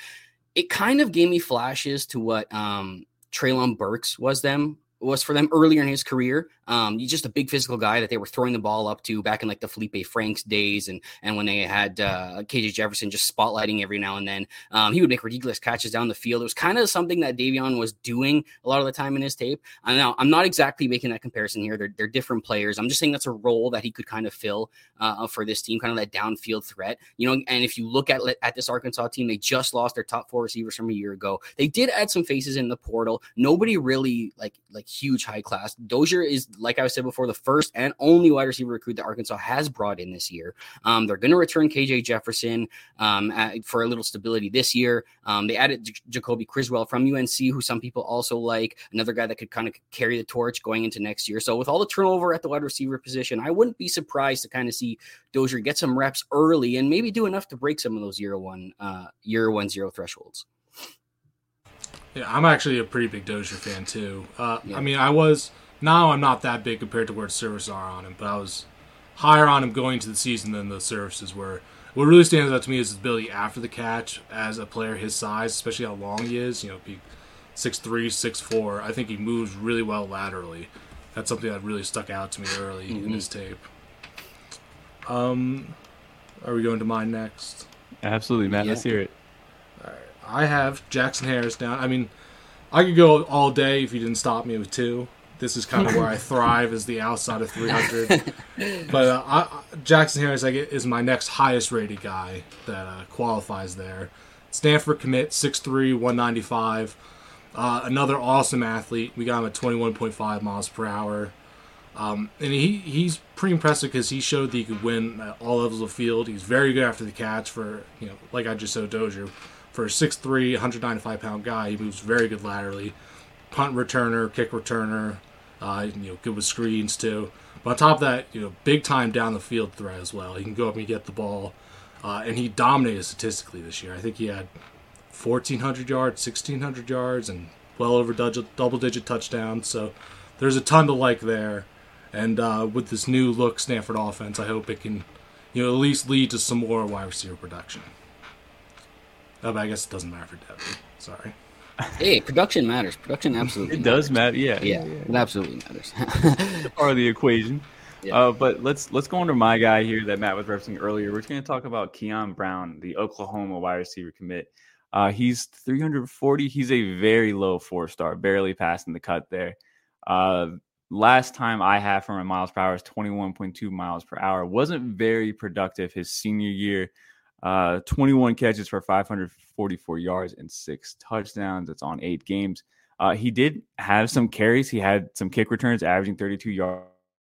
It kind of gave me flashes to what um Treylon Burks was them was for them earlier in his career. Um, he's just a big physical guy that they were throwing the ball up to back in like the Felipe Franks days, and and when they had uh, KJ Jefferson just spotlighting every now and then, um, he would make ridiculous catches down the field. It was kind of something that Davion was doing a lot of the time in his tape. I know I'm not exactly making that comparison here; they're, they're different players. I'm just saying that's a role that he could kind of fill uh, for this team, kind of that downfield threat. You know, and if you look at at this Arkansas team, they just lost their top four receivers from a year ago. They did add some faces in the portal. Nobody really like like huge high class. Dozier is like I said before, the first and only wide receiver recruit that Arkansas has brought in this year. Um, they're going to return KJ Jefferson um, at, for a little stability this year. Um, they added J- Jacoby Criswell from UNC, who some people also like, another guy that could kind of carry the torch going into next year. So with all the turnover at the wide receiver position, I wouldn't be surprised to kind of see Dozier get some reps early and maybe do enough to break some of those year one, uh, year one zero thresholds. Yeah, I'm actually a pretty big Dozier fan too. Uh, yeah. I mean, I was now I'm not that big compared to where services are on him, but I was higher on him going to the season than the services were. What really stands out to me is his ability after the catch as a player his size, especially how long he is. You know, be six three, six four. I think he moves really well laterally. That's something that really stuck out to me early mm-hmm. in his tape. Um, are we going to mine next? Absolutely, Matt. Yeah. Let's hear it. I have Jackson Harris down. I mean, I could go all day if you didn't stop me with two. This is kind of where I thrive is the outside of 300. but uh, I, Jackson Harris I get, is my next highest rated guy that uh, qualifies there. Stanford commit 6'3", 195. Uh, another awesome athlete. We got him at 21.5 miles per hour. Um, and he, he's pretty impressive because he showed that he could win at all levels of field. He's very good after the catch for, you know, like I just said, Dozier for a 6'3", 195 pound guy, he moves very good laterally. Punt returner, kick returner, uh, you know, good with screens too. But on top of that, you know, big time down the field threat as well. He can go up and get the ball, uh, and he dominated statistically this year. I think he had 1,400 yards, 1,600 yards, and well over double digit touchdowns. So there's a ton to like there. And uh, with this new look Stanford offense, I hope it can, you know, at least lead to some more wide receiver production. Oh, but I guess it doesn't matter for Devin. Sorry. Hey, production matters. Production absolutely. It matters. does matter. Yeah. Yeah, yeah, it absolutely matters. part of the equation. Yeah. Uh, but let's let's go into my guy here that Matt was referencing earlier. We're going to talk about Keon Brown, the Oklahoma wide receiver commit. Uh, he's 340. He's a very low four star, barely passing the cut there. Uh, last time I had from my miles per hour is 21.2 miles per hour. Wasn't very productive his senior year. Uh, 21 catches for 544 yards and six touchdowns. It's on eight games. Uh, he did have some carries. He had some kick returns, averaging 32 yards,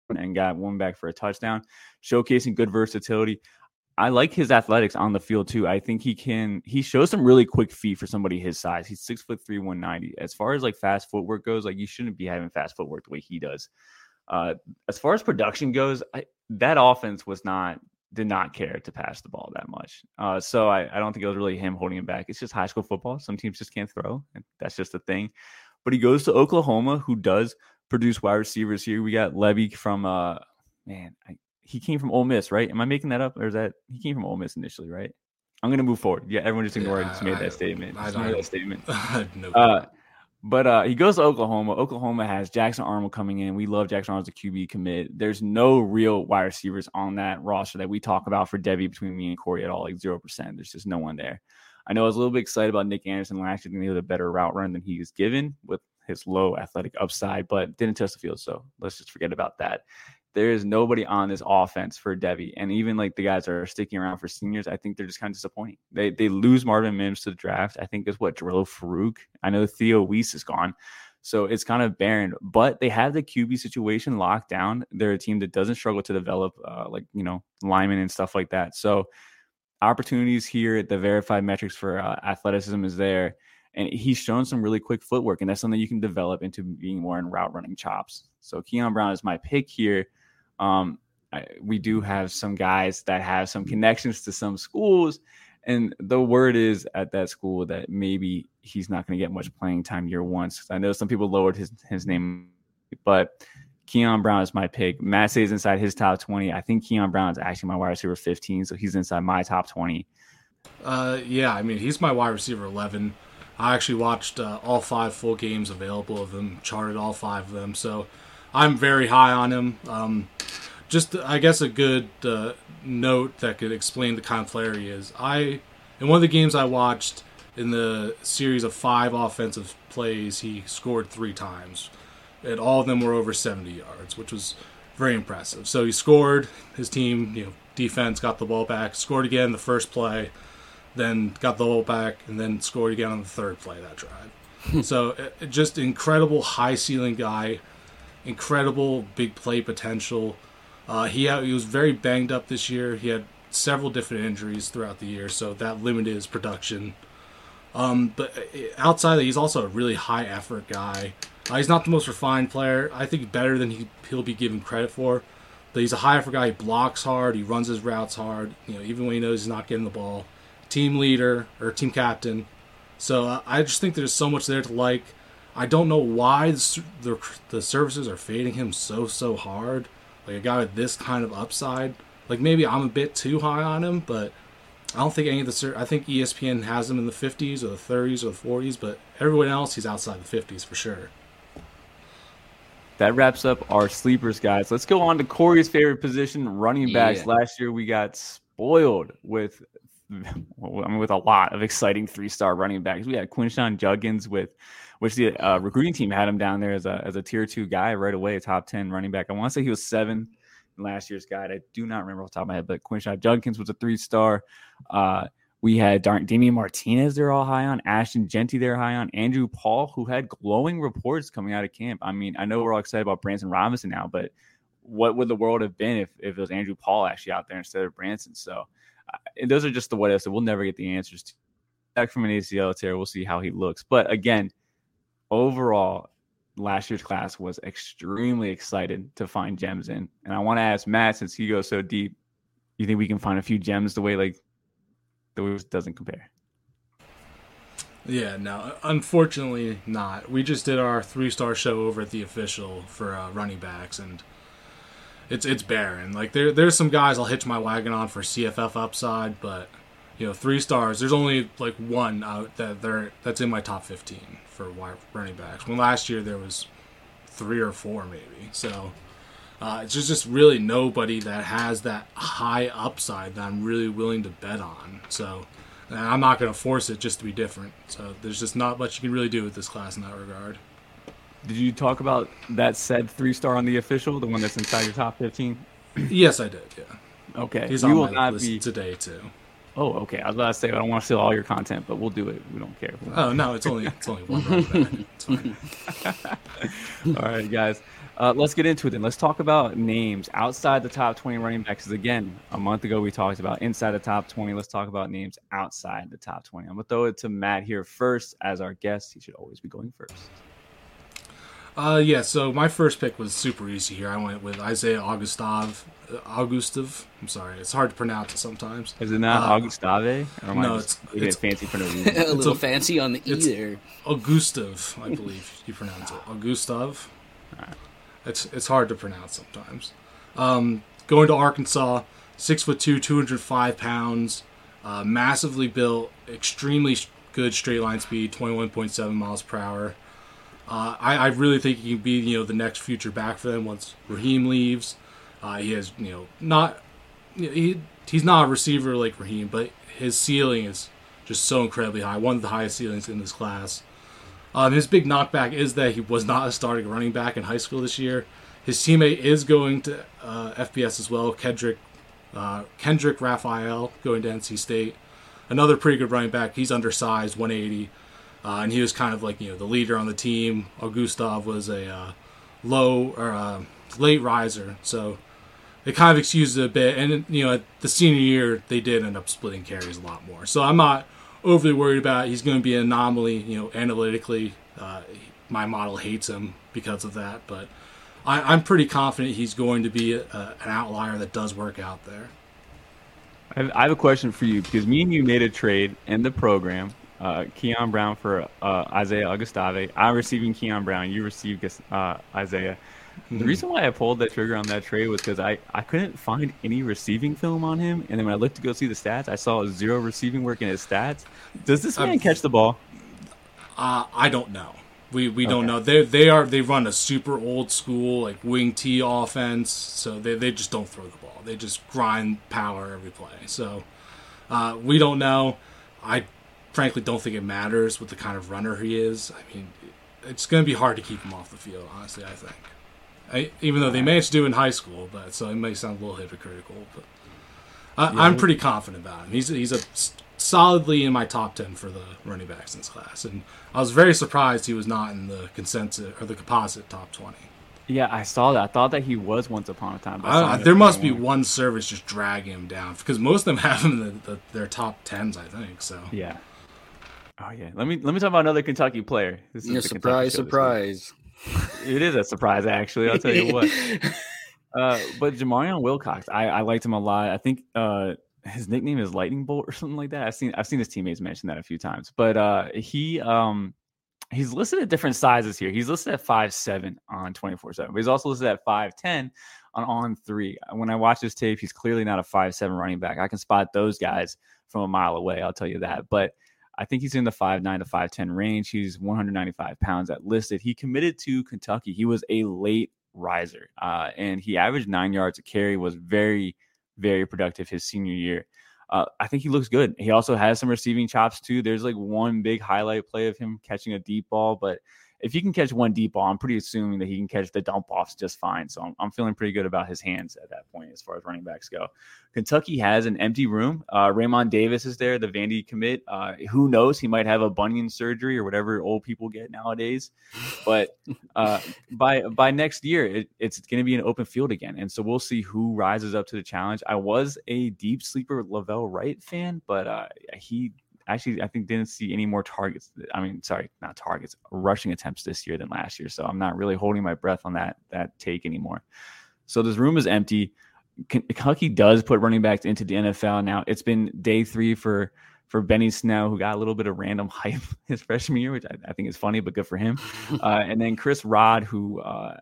and got one back for a touchdown, showcasing good versatility. I like his athletics on the field too. I think he can. He shows some really quick feet for somebody his size. He's six foot three, one ninety. As far as like fast footwork goes, like you shouldn't be having fast footwork the way he does. Uh, as far as production goes, I, that offense was not did not care to pass the ball that much. Uh, so I, I don't think it was really him holding him back. It's just high school football. Some teams just can't throw, and that's just the thing. But he goes to Oklahoma, who does produce wide receivers here. We got Levy from uh man, I, he came from Ole Miss, right? Am I making that up, or is that he came from Ole Miss initially, right? I'm gonna move forward. Yeah, everyone just ignored. Yeah, just made I, that statement. Just I, made that statement. no uh, but uh, he goes to Oklahoma. Oklahoma has Jackson Arnold coming in. We love Jackson Arnold as a QB commit. There's no real wide receivers on that roster that we talk about for Devy between me and Corey at all, like zero percent. There's just no one there. I know I was a little bit excited about Nic Anderson last year. He had a better route run than he was given with his low athletic upside, but didn't test the field. So let's just forget about that there is nobody on this offense for Devy. And even like the guys that are sticking around for seniors, I think they're just kind of disappointing. They they lose Marvin Mims to the draft. I think is what Jalil Farooq. I know Theo Wease is gone. So it's kind of barren, but they have the QB situation locked down. They're a team that doesn't struggle to develop, uh, like, you know, linemen and stuff like that. So opportunities here, the verified metrics for uh, athleticism is there. And he's shown some really quick footwork, and that's something you can develop into being more in route running chops. So Keon Brown is my pick here. Um, I, we do have some guys that have some connections to some schools, and the word is at that school that maybe he's not going to get much playing time year one. I know some people lowered his his name, but Keon Brown is my pick. Matt says inside his top twenty. I think Keon Brown is actually my wide receiver fifteen, so he's inside my top twenty. Uh, yeah, I mean he's my wide receiver eleven. I actually watched uh, all five full games available of him, charted all five of them. So I'm very high on him. Um, just I guess a good uh, note that could explain the kind of player he is. I in one of the games I watched in the series of five offensive plays, he scored three times, and all of them were over 70 yards, which was very impressive. So he scored. His team, you know, defense got the ball back, scored again the first play, then got the ball back, and then scored again on the third play that drive. so just incredible high ceiling guy incredible big play potential. Uh, he had, he was very banged up this year. He had several different injuries throughout the year, so that limited his production. Um, but uh, outside of that, he's also a really high effort guy. Uh, he's not the most refined player. I think better than he, he'll be given credit for. But he's a high effort guy. He blocks hard. He runs his routes hard. You know, even when he knows he's not getting the ball. Team leader or team captain. So uh, I just think there's so much there to like. I don't know why the, the, the services are fading him so so hard. Like a guy with this kind of upside. Like maybe I'm a bit too high on him, but I don't think any of the. I think ESPN has him in the 50s or the 30s or the 40s, but everyone else he's outside the 50s for sure. That wraps up our sleepers, guys. Let's go on to Corey's favorite position, running backs. Yeah. Last year we got spoiled with I mean, with a lot of exciting three star running backs. We had Quinshon Judkins with which the uh, recruiting team had him down there as a as a tier two guy right away, a top ten running back. I want to say he was seven last year's guide. I do not remember off the top of my head, but Quinshon Judkins was a three star. Uh, we had Dar- Damien Martinez, they're all high on. Ashton Jeanty, they're high on. Andrew Paul, who had glowing reports coming out of camp. I mean, I know we're all excited about Branson Robinson now, but what would the world have been if, if it was Andrew Paul actually out there instead of Branson? So, uh, those are just the what ifs that we'll never get the answers to. Back from an ACL tear, we'll see how he looks. But again, overall, last year's class was extremely excited to find gems in. And I want to ask Matt, since he goes so deep, you think we can find a few gems the way like the way doesn't compare? Yeah, no, unfortunately not. We just did our three star show over at the official for uh, running backs, and it's it's barren. Like there there's some guys I'll hitch my wagon on for CFF upside, but you know three stars. There's only like one out that they're that's in my top 15 for running backs. When last year there was three or four maybe. So Uh, it's just, just really nobody that has that high upside that I'm really willing to bet on. So and I'm not going to force it just to be different. So there's just not much you can really do with this class in that regard. Did you talk about that said three star on the official, the one that's inside your top 15? yes, I did. Yeah. Okay. He's we on will my not list be... today too. Oh, okay. I was about to say I don't want to steal all your content, but we'll do it. We don't care. Oh no, it's only it's only one. it's fine. all right, guys. Uh, let's get into it then. Let's talk about names outside the top 20 running backs. Because again, a month ago we talked about inside the top 20. Let's talk about names outside the top 20. I'm going to throw it to Matt here first as our guest. He should always be going first. Uh, yeah, so my first pick was super easy here. I went with Isaiah Augustave. Uh, Augustave. I'm sorry, it's hard to pronounce it sometimes. Is it not uh, Augustave? no, it's, it's fancy for no reason. a little a, fancy on the e there. Augustave, I believe you pronounce it. Augustave. All right. It's it's hard to pronounce sometimes. Um, going to Arkansas, six foot two, two hundred five pounds, uh, massively built, extremely good straight line speed, twenty one point seven miles per hour. Uh, I, I really think he can be you know the next future back for them once Raheem leaves. Uh, he has you know not he he's not a receiver like Raheem, but his ceiling is just so incredibly high, one of the highest ceilings in this class. Um, his big knockback is that he was not a starting running back in high school this year. His teammate is going to uh, FBS as well, Kendrick uh, Kendrick Raphael going to NC State. Another pretty good running back. He's undersized, 180, uh, and he was kind of like you know the leader on the team. Augustave was a uh, low or uh, late riser, so it kind of excuses it a bit. And you know, the senior year they did end up splitting carries a lot more. So I'm not overly worried about. He's going to be an anomaly, you know, analytically. Uh, my model hates him because of that, but I, am pretty confident he's going to be a, a, an outlier that does work out there. I have, a question for you because me and you made a trade in the program. Uh, Keon Brown for uh, Isaiah Augustave. I'm receiving Keon Brown. You received uh, Isaiah. The mm-hmm. reason why I pulled that trigger on that trade was because I, I couldn't find any receiving film on him. And then when I looked to go see the stats, I saw zero receiving work in his stats. Does this man um, catch the ball? Uh, I don't know. We, we okay. don't know. They they are they run a super old school like wing T offense, so they, they just don't throw the ball. They just grind power every play. So uh, we don't know. I frankly don't think it matters with the kind of runner he is. I mean, it's going to be hard to keep him off the field. Honestly, I think. I, even though they managed to do in high school, but so it may sound a little hypocritical, but I, am pretty confident about him. He's he's a solidly in my top ten for the running backs in this class, and I was very surprised he was not in the consensus or the composite top twenty. Yeah, I saw that. I thought that he was once upon a time. I, uh, there must be one service just dragging him down because most of them have him in the, the, their top tens, I think. So yeah. Oh yeah. Let me let me talk about another Kentucky player. This is yeah, surprise, surprise it is a surprise, actually. I'll tell you what. Uh, but Jamarion Wilcox, I, I liked him a lot. I think uh, his nickname is Lightning Bolt or something like that. I've seen I've seen his teammates mention that a few times. But uh, he um, he's listed at different sizes here. He's listed at five seven on twenty four seven, but he's also listed at five ten on on three. When I watch his tape, he's clearly not a five seven running back. I can spot those guys from a mile away. I'll tell you that. But I think he's in the five nine to five ten range. He's 195 pounds at listed. He committed to Kentucky. He was a late riser, uh, and he averaged nine yards a carry. Was very very productive his senior year. Uh, I think he looks good. He also has some receiving chops too. There's like one big highlight play of him catching a deep ball, but if he can catch one deep ball, I'm pretty assuming that he can catch the dump offs just fine. So I'm, I'm feeling pretty good about his hands at that point as far as running backs go. Kentucky has an empty room. Uh, Raymond Davis is there, the Vandy commit. Uh, who knows? He might have a bunion surgery or whatever old people get nowadays. But uh, by by next year, it, it's going to be an open field again, and so we'll see who rises up to the challenge. I was a deep sleeper La'Vell Wright fan, but uh, he actually I think didn't see any more targets. I mean, sorry, not targets, rushing attempts this year than last year. So I'm not really holding my breath on that that take anymore. So this room is empty. Kentucky does put running backs into the NFL now. It's been day three for for Benny Snell, who got a little bit of random hype his freshman year, which I, I think is funny, but good for him. Uh, and then Chris Rod, who uh,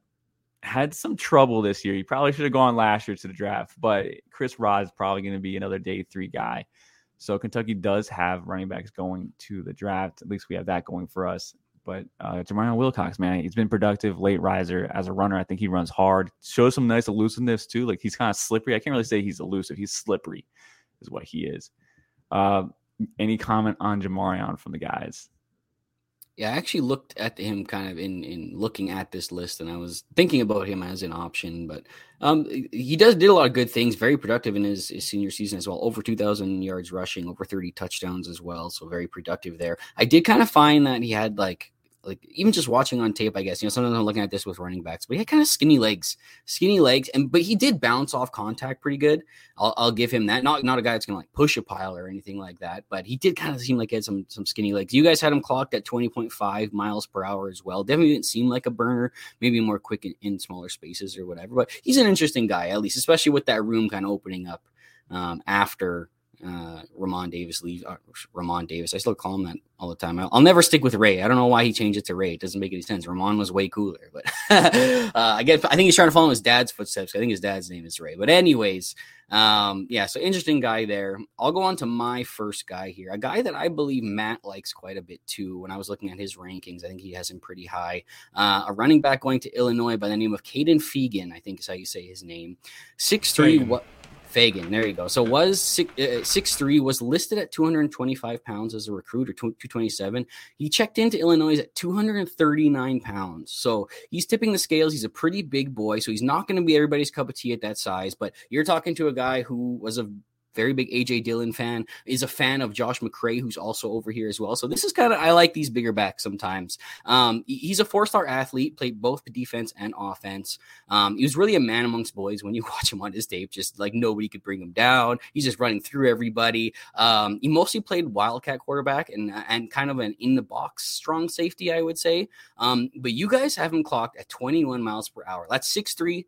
had some trouble this year. He probably should have gone last year to the draft, but Chris Rod is probably going to be another day three guy. So Kentucky does have running backs going to the draft. At least we have that going for us. But uh, Jamarion Wilcox, man, he's been productive, late riser as a runner. I think he runs hard, shows some nice elusiveness too. Like he's kind of slippery. I can't really say he's elusive. He's slippery, is what he is. Uh, any comment on Jamarion from the guys? Yeah, I actually looked at him kind of in in looking at this list, and I was thinking about him as an option. But um, he does did a lot of good things. Very productive in his, his senior season as well. Over two thousand yards rushing, over thirty touchdowns as well. So very productive there. I did kind of find that he had like like even just watching on tape, I guess you know sometimes I'm looking at this with running backs, but he had kind of skinny legs, skinny legs, and but he did bounce off contact pretty good. I'll, I'll give him that. Not not a guy that's gonna like push a pile or anything like that, but he did kind of seem like he had some some skinny legs. You guys had him clocked at 20.5 miles per hour as well. Definitely didn't seem like a burner, maybe more quick in, in smaller spaces or whatever. But he's an interesting guy at least, especially with that room kind of opening up um, after uh, Re'Mahn Davis leaves. Uh, Re'Mahn Davis. I still call him that all the time. I'll, I'll, never stick with Ray. I don't know why he changed it to Ray. It doesn't make any sense. Re'Mahn was way cooler, but uh, I get. I think he's trying to follow his dad's footsteps. I think his dad's name is Ray. But anyways, um, yeah. So interesting guy there. I'll go on to my first guy here, a guy that I believe Matt likes quite a bit too. When I was looking at his rankings, I think he has him pretty high. Uh, a running back going to Illinois by the name of Kaden Feagin. I think is how you say his name. Six three. What? Feagin, there you go. So was six, uh, six three was listed at 225 pounds as a recruit or 227. He checked into Illinois at 239 pounds. So he's tipping the scales. He's a pretty big boy, so he's not going to be everybody's cup of tea at that size. But you're talking to a guy who was a very big AJ Dillon fan, is a fan of Josh McCray, who's also over here as well. So this is kind of I like these bigger backs sometimes. Um, he's a four star athlete, played both defense and offense. Um, he was really a man amongst boys when you watch him on his tape. Just like nobody could bring him down. He's just running through everybody. Um, he mostly played wildcat quarterback and and kind of an in the box strong safety, I would say. Um, but you guys have him clocked at 21 miles per hour. That's six three.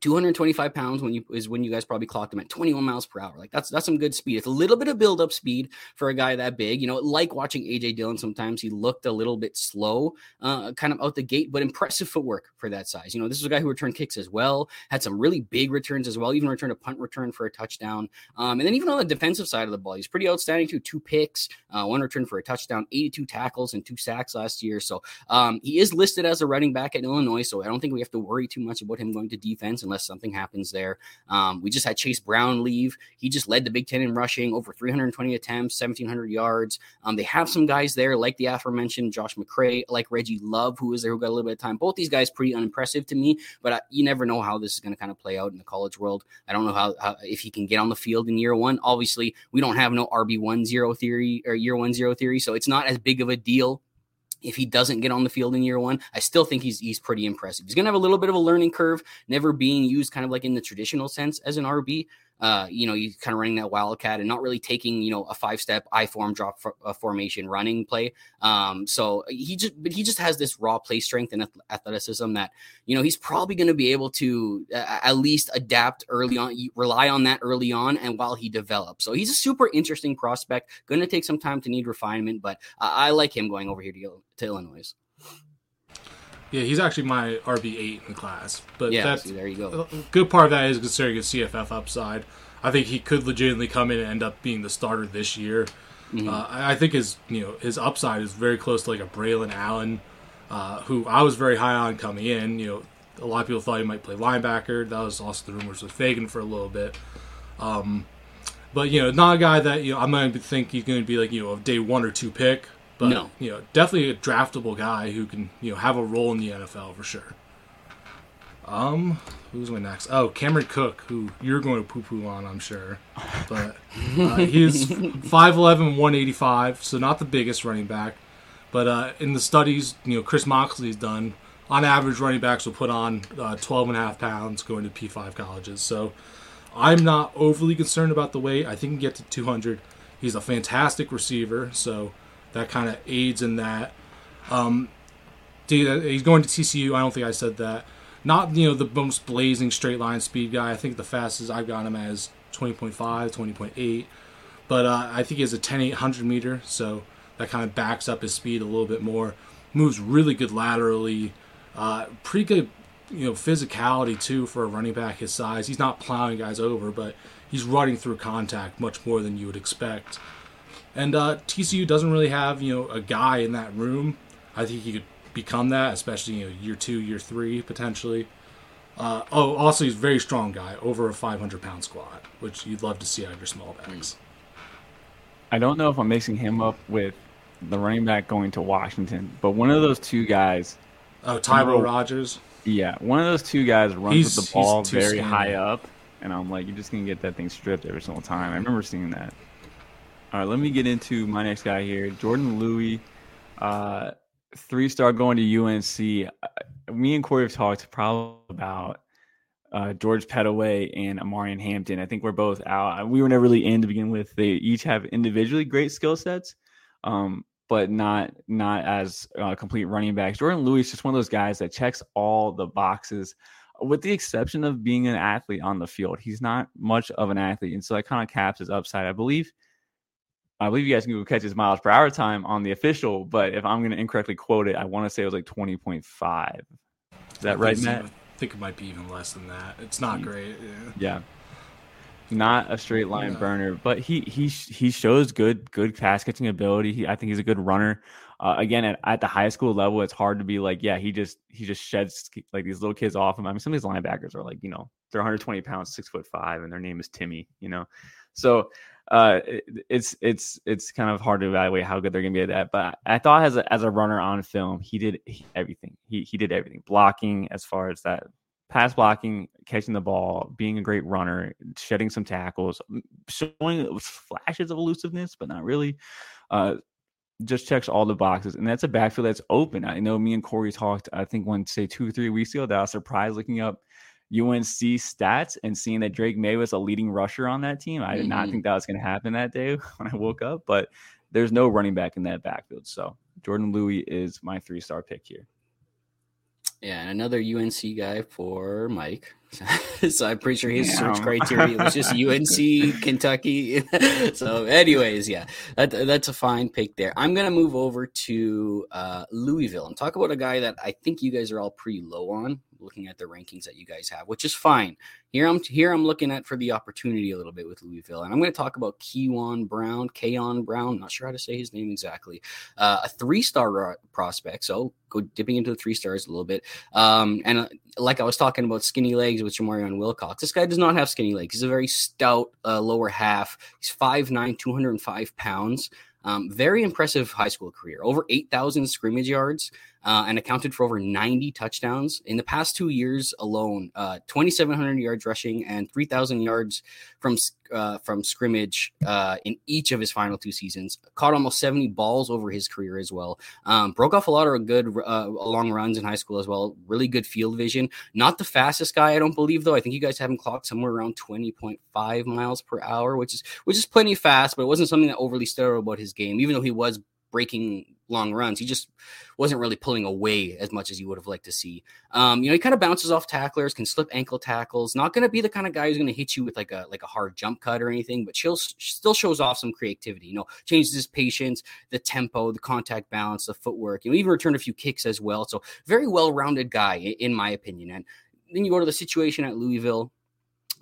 225 pounds when you is when you guys probably clocked him at 21 miles per hour. Like that's that's some good speed. It's a little bit of build up speed for a guy that big. You know, like watching AJ Dillon. Sometimes he looked a little bit slow, uh, kind of out the gate, but impressive footwork for that size. You know, this is a guy who returned kicks as well. Had some really big returns as well. Even returned a punt return for a touchdown. Um, and then even on the defensive side of the ball, he's pretty outstanding too. Two picks, uh, one return for a touchdown, 82 tackles and two sacks last year. So um, he is listed as a running back at Illinois. So I don't think we have to worry too much about him going to defense unless something happens there. Um, we just had Chase Brown leave. He just led the Big Ten in rushing, over 320 attempts, 1,700 yards. Um, they have some guys there, like the aforementioned Josh McCray, like Reggie Love, who is there, who got a little bit of time. Both these guys pretty unimpressive to me, but I, you never know how this is going to kind of play out in the college world. I don't know how, how, if he can get on the field in year one. Obviously, we don't have no RB one zero theory or year one zero theory, so it's not as big of a deal if he doesn't get on the field in year one, I still think he's he's pretty impressive. He's gonna have a little bit of a learning curve, never being used kind of like in the traditional sense as an RB uh, you know, you kind of running that wildcat and not really taking, you know, a five step I form drop for, formation running play. Um, so he just, but he just has this raw play strength and athleticism that, you know, he's probably going to be able to uh, at least adapt early on, rely on that early on and while he develops. So he's a super interesting prospect, going to take some time to need refinement, but uh, I like him going over here to, to Illinois. Yeah, he's actually my RB eight in the class. But yeah, that's see, there you go. Good part of that is considering his CFF upside. I think he could legitimately come in and end up being the starter this year. Mm-hmm. Uh, I think his you know his upside is very close to like a Braelon Allen, uh, who I was very high on coming in. You know, a lot of people thought he might play linebacker. That was also the rumors with Feagin for a little bit. Um, but you know, not a guy that you know I'm going to think he's going to be like you know a day one or two pick. But no. you know, definitely a draftable guy who can you know have a role in the NFL for sure. Um, who's my next? Oh, Cameron Cook, who you're going to poo-poo on, I'm sure. But uh, he's 5'11", 185, so not the biggest running back. But uh, in the studies, you know, Chris Moxley's done, on average, running backs will put on uh, 12 and a half pounds going to P5 colleges. So I'm not overly concerned about the weight. I think he can get to 200. He's a fantastic receiver, so that kind of aids in that. Um, he's going to TCU. I don't think I said that. Not you know the most blazing straight line speed guy. I think the fastest I've got him as 20.5, 20.8. But uh, I think he has a 10 800 meter, so that kind of backs up his speed a little bit more. Moves really good laterally. Uh, pretty good, you know, physicality too for a running back his size. He's not plowing guys over, but he's running through contact much more than you would expect. And uh, TCU doesn't really have you know a guy in that room I think he could become that, especially you know year two, year three potentially. Uh, oh, also he's a very strong guy, over a 500 pound squat, which you'd love to see out of your small backs. I don't know if I'm mixing him up with the running back going to Washington, but one of those two guys. Oh, Tybo Rogers. Yeah, one of those two guys runs he's, with the ball very skinny. high up, and I'm like, you're just gonna get that thing stripped every single time. I remember seeing that. All right, let me get into my next guy here, Jordan Louis, uh, three star going to UNC. Uh, me and Corey have talked probably about uh, George Pettaway and Omarion Hampton. I think we're both out. We were never really in to begin with. They each have individually great skill sets, um, but not not as uh, complete running backs. Jordan Louis is just one of those guys that checks all the boxes, with the exception of being an athlete on the field. He's not much of an athlete, and so that kind of caps his upside. I believe. I believe you guys can go catch his miles per hour time on the official, but if I'm going to incorrectly quote it, I want to say it was like 20.5. Is that right, Matt? I think it might be even less than that. It's not great. Yeah. yeah. Not a straight line burner, but he he he shows good good pass catching ability. He, I think he's a good runner. Uh, again, at, at the high school level, it's hard to be like, yeah, he just he just sheds like these little kids off him. I mean, some of these linebackers are like, you know, they're 120 pounds, six foot five, and their name is Timmy. You know, so uh, it's it's it's kind of hard to evaluate how good they're gonna be at that. But I thought as a as a runner on film, he did everything. He he did everything. Blocking as far as that pass blocking, catching the ball, being a great runner, shedding some tackles, showing flashes of elusiveness, but not really. Uh, just checks all the boxes, and that's a backfield that's open. I know me and Corey talked. I think one say two or three weeks ago that I was surprised looking up UNC stats and seeing that Drake Maye was a leading rusher on that team. I did mm-hmm. not think that was going to happen that day when I woke up, but there's no running back in that backfield. So Jordan Louis is my three star pick here. Yeah, and another UNC guy for Mike. so I'm pretty sure his Damn. search criteria was just UNC, Kentucky. so, anyways, yeah, that, that's a fine pick there. I'm gonna move over to uh, Louisville and talk about a guy that I think you guys are all pretty low on looking at the rankings that you guys have, which is fine. Here I'm here I'm looking at for the opportunity a little bit with Louisville, and I'm going to talk about Keyjuan Brown, Kayon Brown. Not sure how to say his name exactly. Uh, a three-star prospect, so go dipping into the three stars a little bit. Um, and uh, like I was talking about skinny legs with Jamarion Wilcox, this guy does not have skinny legs. He's a very stout uh, lower half. He's 5'9", 205 pounds. Um, very impressive high school career. Over 8,000 scrimmage yards uh, and accounted for over 90 touchdowns in the past two years alone. Uh, 2,700 yards rushing and 3,000 yards from uh, from scrimmage uh, in each of his final two seasons. Caught almost 70 balls over his career as well. Um, broke off a lot of good uh, long runs in high school as well. Really good field vision. Not the fastest guy, I don't believe though. I think you guys have him clocked somewhere around 20.5 miles per hour, which is which is plenty fast, but it wasn't something that overly stood out about his game, even though he was breaking long runs. He just wasn't really pulling away as much as you would have liked to see. Um, you know, he kind of bounces off tacklers, can slip ankle tackles. Not going to be the kind of guy who's going to hit you with like a like a hard jump cut or anything, but she'll still shows off some creativity. You know, changes his patience, the tempo, the contact balance, the footwork. You know, even returned a few kicks as well. So very well rounded guy in my opinion. And then you go to the situation at Louisville.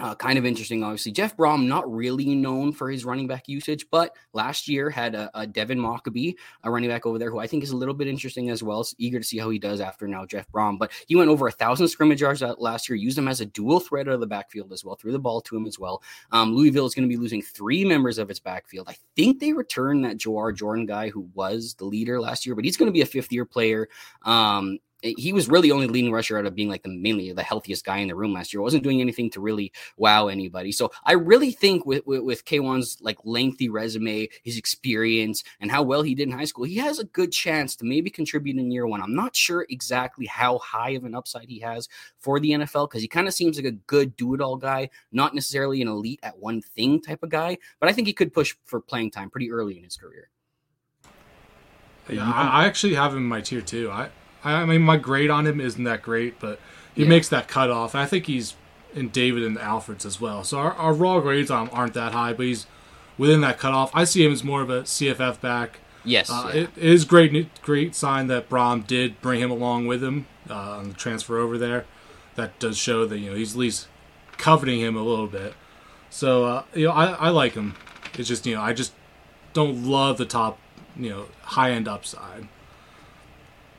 Uh, kind of interesting, obviously. Jeff Brohm, not really known for his running back usage, but last year had a, a Devin Mockobee, a running back over there, who I think is a little bit interesting as well. So eager to see how he does after now Jeff Brohm. But he went over a thousand scrimmage yards last year, used him as a dual threat out of the backfield as well, threw the ball to him as well. Um, Louisville is going to be losing three members of its backfield. I think they return that Jawhar Jordan guy who was the leader last year, but he's going to be a fifth year player. Um, he was really only leading rusher out of being like the mainly the healthiest guy in the room last year. wasn't doing anything to really wow anybody. So I really think with with, with Keyjuan's like lengthy resume, his experience, and how well he did in high school, he has a good chance to maybe contribute in year one. I'm not sure exactly how high of an upside he has for the NFL because he kind of seems like a good do it all guy, not necessarily an elite at one thing type of guy, but I think he could push for playing time pretty early in his career. Yeah, I actually have him in my tier two. I I mean, my grade on him isn't that great, but he yeah. makes that cutoff. And I think he's in David and Alfred's as well. So our, our raw grades on him aren't that high, but he's within that cutoff. I see him as more of a CFF back. Yes, uh, yeah. it is great. Great sign that Brohm did bring him along with him uh, on the transfer over there. That does show that you know he's at least coveting him a little bit. So uh, you know I, I like him. It's just you know I just don't love the top you know high end upside.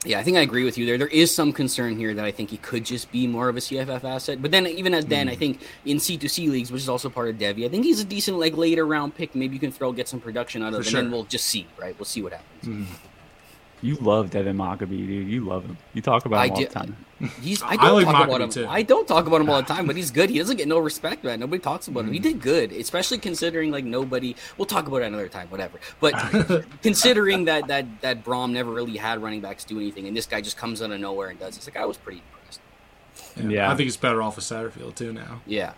Yeah, I think I agree with you there. There is some concern here that I think he could just be more of a CFF asset. But then, even as then, mm. I think in C2C leagues, which is also part of Devy, I think he's a decent like later round pick. Maybe you can throw get some production out of him, sure. and then we'll just see. Right, we'll see what happens. Mm. You love Devin Mockobee, dude. You love him. You talk about him I all do, the time. He's, I don't I like talk about him. Too. I don't talk about him all the time, but he's good. He doesn't get no respect, man. Nobody talks about mm. him. He did good, especially considering like nobody. We'll talk about it another time, whatever. But considering that that that Brohm never really had running backs do anything, and this guy just comes out of nowhere and does. It's like I was pretty impressed. Yeah, yeah. I think he's better off with Satterfield too now. Yeah.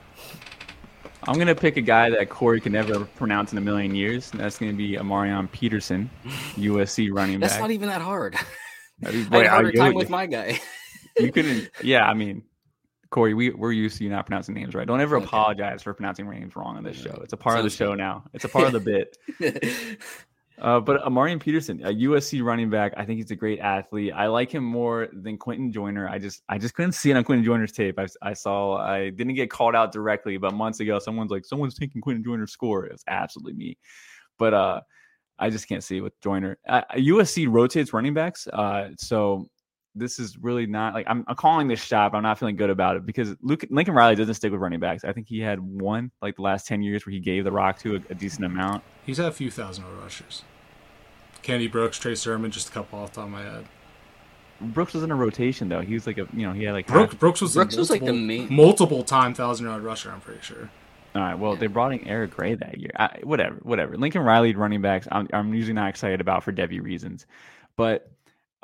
I'm gonna pick a guy that Corey can never pronounce in a million years. and that's gonna be A'Marion Peterson, USC running back. That's not even that hard. I, mean, boy, I had a harder time with my guy. you couldn't. Yeah, I mean, Corey, we we're used to you not pronouncing names right. Don't ever okay. apologize for pronouncing names wrong on this show. It's a part Sounds of the show now. It's a part of the bit. Uh, but A'Marion Peterson, a USC running back, I think he's a great athlete. I like him more than Quinten Joyner. I just I just couldn't see it on Quinten Joyner's tape. I, I saw I didn't get called out directly, but months ago, someone's like, someone's taking Quinten Joyner's score. It's absolutely me. But uh, I just can't see it with Joyner. Uh, USC rotates running backs, uh, so this is really not like I'm, I'm calling this shot, but I'm not feeling good about it because Luke Lincoln Riley doesn't stick with running backs. I think he had one like the last ten years where he gave the rock to a, a decent amount. He's had a few thousand rushers. Kennedy Brooks, Trey Sermon, just a couple off the top of my head. Brooks was in a rotation though. He was like a you know he had like Brooks. Half... Brooks was Brooks multiple, was like the main multiple time thousand yard rusher. I'm pretty sure. All right. Well, yeah. they brought in Eric Gray that year. I, whatever, whatever. Lincoln Riley running backs. I'm I'm usually not excited about for Devy reasons, but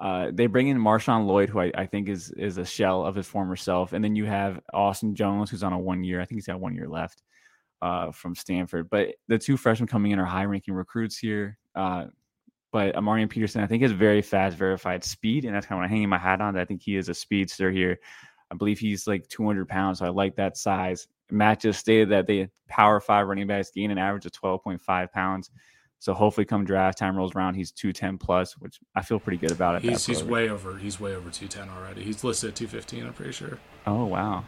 uh, they bring in Marshawn Lloyd, who I, I, think is is a shell of his former self, and then you have Austin Jones, who's on a one year. I think he's got one year left uh, from Stanford. But the two freshmen coming in are high ranking recruits here. Uh, but A'Marion Peterson, I think, is very fast, verified speed, and that's kind of what I'm hanging my hat on. I think he is a speedster here. I believe he's like 200 pounds, so I like that size. Matt just stated that the power five running backs gain an average of 12.5 pounds. So hopefully, come draft time rolls around, he's two ten plus, which I feel pretty good about it. He's he's way over. He's way over two ten already. He's listed at two fifteen. I'm pretty sure. Oh wow.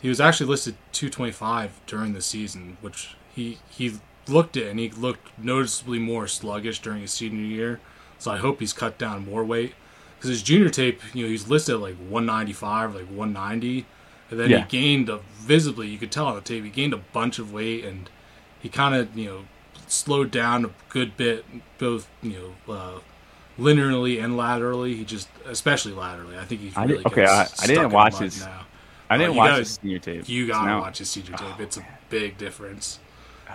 He was actually listed two twenty five during the season, which he he looked it and he looked noticeably more sluggish during his senior year. So I hope he's cut down more weight because his junior tape, you know, he's listed at like 195, like 190, and then yeah. he gained a visibly. You could tell on the tape he gained a bunch of weight and he kind of you know slowed down a good bit, both you know. Uh, linearly and laterally, he just, especially laterally, I think he's really I did, okay. I, I, didn't watch his. Now. I didn't uh, watch gotta, his senior tape. You gotta so watch his senior tape. It's a big difference.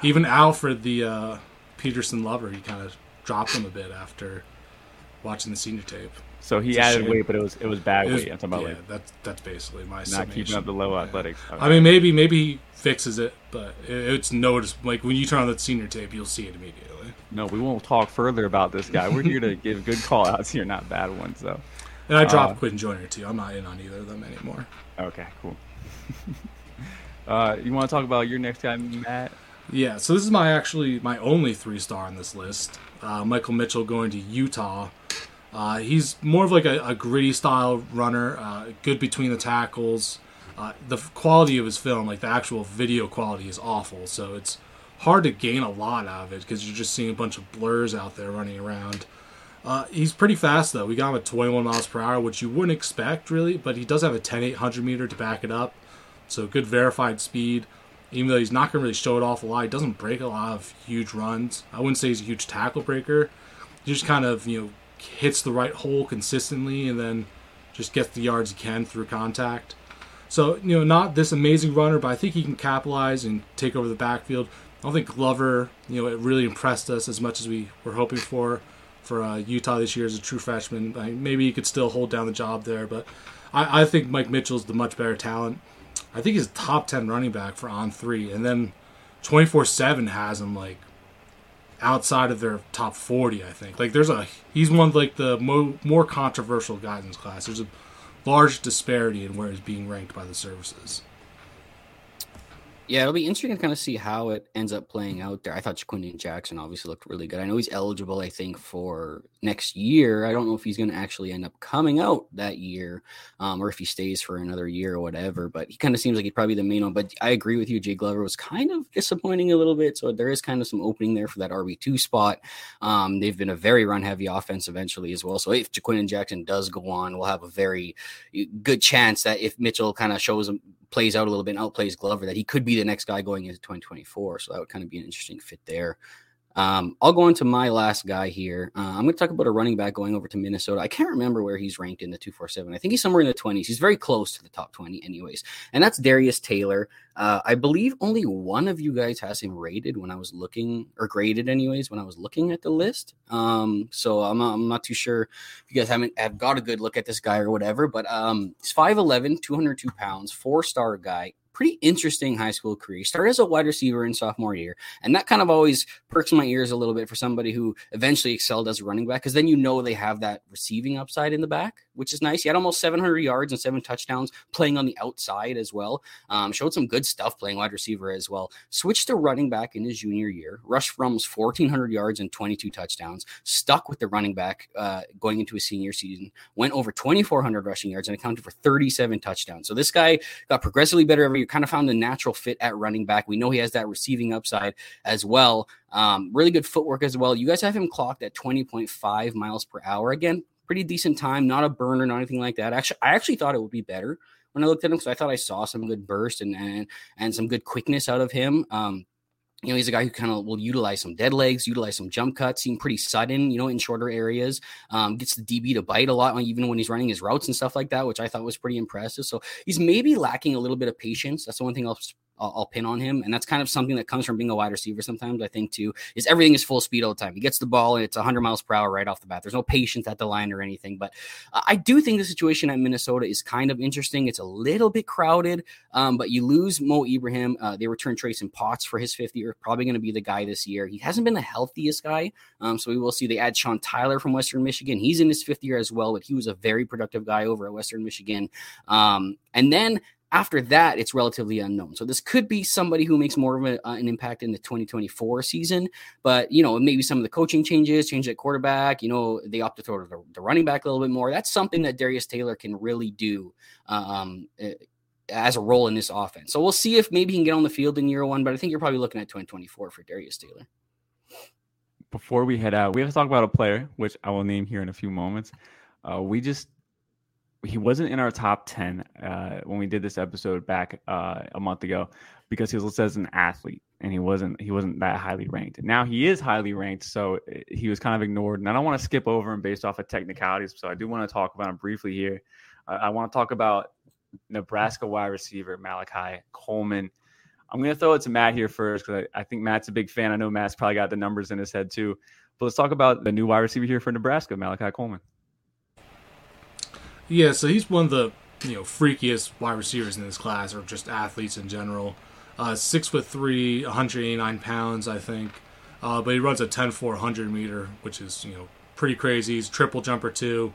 Even Alfred, the uh, Peterson lover, he kind of dropped him a bit after watching the senior tape. So he it's added weight, but it was it was bad it was, weight. I'm talking about yeah, like that's that's basically my not summation. keeping up the low yeah. athletics. Okay. I mean, maybe maybe he fixes it, but it's noticeable. Like when you turn on the senior tape, you'll see it immediately. No, we won't talk further about this guy. We're here to give good call outs here, not bad ones, though. And I dropped uh, Quinten Joyner too. I'm not in on either of them anymore. Okay, cool. uh, you want to talk about your next guy, Matt? Yeah, so this is my actually my only three star on this list. Uh, Michael Mitchell going to Utah. Uh, he's more of like a, a gritty style runner, uh, good between the tackles. The quality of his film, like the actual video quality, is awful. So it's hard to gain a lot out of it because you're just seeing a bunch of blurs out there running around. Uh, he's pretty fast though. We got him at 21 miles per hour, which you wouldn't expect really, but he does have a 10 800 meter to back it up. So good verified speed even though he's not going to really show it off a lot, he doesn't break a lot of huge runs. I wouldn't say he's a huge tackle breaker. He just kind of, you know, hits the right hole consistently and then just gets the yards he can through contact. So, you know, not this amazing runner, but I think he can capitalize and take over the backfield. I don't think Glover, you know, it really impressed us as much as we were hoping for for uh, Utah this year as a true freshman. maybe he could still hold down the job there, but I, I think Mike Mitchell's the much better talent. I think he's a top ten running back for on three, and then twenty four seven has him like outside of their top forty. I think like there's a he's one of like the mo- more controversial guys in this class. There's a large disparity in where he's being ranked by the services. Yeah, it'll be interesting to kind of see how it ends up playing out there. I thought Ja'Quinden Jackson obviously looked really good. I know he's eligible, I think, for next year. I don't know if he's going to actually end up coming out that year um, or if he stays for another year or whatever, but he kind of seems like he'd probably be the main one. But I agree with you. Jay Glover was kind of disappointing a little bit. So there is kind of some opening there for that RB2 spot. Um, they've been a very run heavy offense eventually as well. So if Ja'Quinden Jackson does go on, we'll have a very good chance that if Mitchell kind of shows him plays out a little bit and outplays Glover, that he could be the next guy going into 2024. So that would kind of be an interesting fit there. Um, I'll go into my last guy here. Uh, I'm going to talk about a running back going over to Minnesota. I can't remember where he's ranked in the 247. I think he's somewhere in the 20s. He's very close to the top 20, anyways. And that's Darius Taylor. Uh, I believe only one of you guys has him rated when I was looking, or graded, anyways, when I was looking at the list. Um, so I'm, I'm not too sure if you guys haven't have got a good look at this guy or whatever. But um, he's 5'11, 202 pounds, four star guy, pretty interesting high school career. He started as a wide receiver in sophomore year, and that kind of always perks my ears a little bit for somebody who eventually excelled as a running back, because then you know they have that receiving upside in the back, which is nice. He had almost 700 yards and seven touchdowns playing on the outside as well. Um, showed some good stuff playing wide receiver as well. Switched to running back in his junior year. Rushed from 1,400 yards and 22 touchdowns. Stuck with the running back uh, going into his senior season. Went over 2,400 rushing yards and accounted for 37 touchdowns. So this guy got progressively better every year. Kind of found the natural fit at running back. We know he has that receiving upside as well. Um, really good footwork as well. You guys have him clocked at 20.5 miles per hour. Again, pretty decent time, not a burner, not anything like that. Actually, I actually thought it would be better when I looked at him because I thought I saw some good burst and and and some good quickness out of him. Um, you know, he's a guy who kind of will utilize some dead legs, utilize some jump cuts, seem pretty sudden, you know, in shorter areas. Um, gets the DB to bite a lot, even when he's running his routes and stuff like that, which I thought was pretty impressive. So he's maybe lacking a little bit of patience. That's the one thing I'll I'll, I'll, pin on him. And that's kind of something that comes from being a wide receiver sometimes, I think, too, is everything is full speed all the time. He gets the ball and it's 100 miles per hour right off the bat. There's no patience at the line or anything. But I do think the situation at Minnesota is kind of interesting. It's a little bit crowded, um, but you lose Mo Ibrahim. Uh, they return Trayson Potts for his fifth year, probably going to be the guy this year. He hasn't been the healthiest guy. Um, so we will see. They add Sean Tyler from Western Michigan. He's in his fifth year as well, but he was a very productive guy over at Western Michigan. Um, and then after that, it's relatively unknown. So this could be somebody who makes more of a, uh, an impact in the 2024 season. But you know, maybe some of the coaching changes, change at quarterback. You know, they opt to throw the, the running back a little bit more. That's something that Darius Taylor can really do. Um, eh, as a role in this offense. So we'll see if maybe he can get on the field in year one, but I think you're probably looking at 2024 for Darius Taylor. Before we head out, we have to talk about a player, which I will name here in a few moments. Uh, we just he wasn't in our top 10 uh, when we did this episode back uh, a month ago because he was listed as an athlete and he wasn't he wasn't that highly ranked. Now he is highly ranked, so uh, he was kind of ignored. And I don't want to skip over him based off of technicalities, so I do want to talk about him briefly here. Uh, I want to talk about Nebraska wide receiver Malachi Coleman. I'm going to throw it to Matt here first because I, I think Matt's a big fan. I know Matt's probably got the numbers in his head too. But let's talk about the new wide receiver here for Nebraska, Malachi Coleman. Yeah, so he's one of the you know freakiest wide receivers in this class, or just athletes in general. Uh, six foot three, 189 pounds, I think. Uh, but he runs a 10 400 meter, which is you know pretty crazy. He's triple jumper too,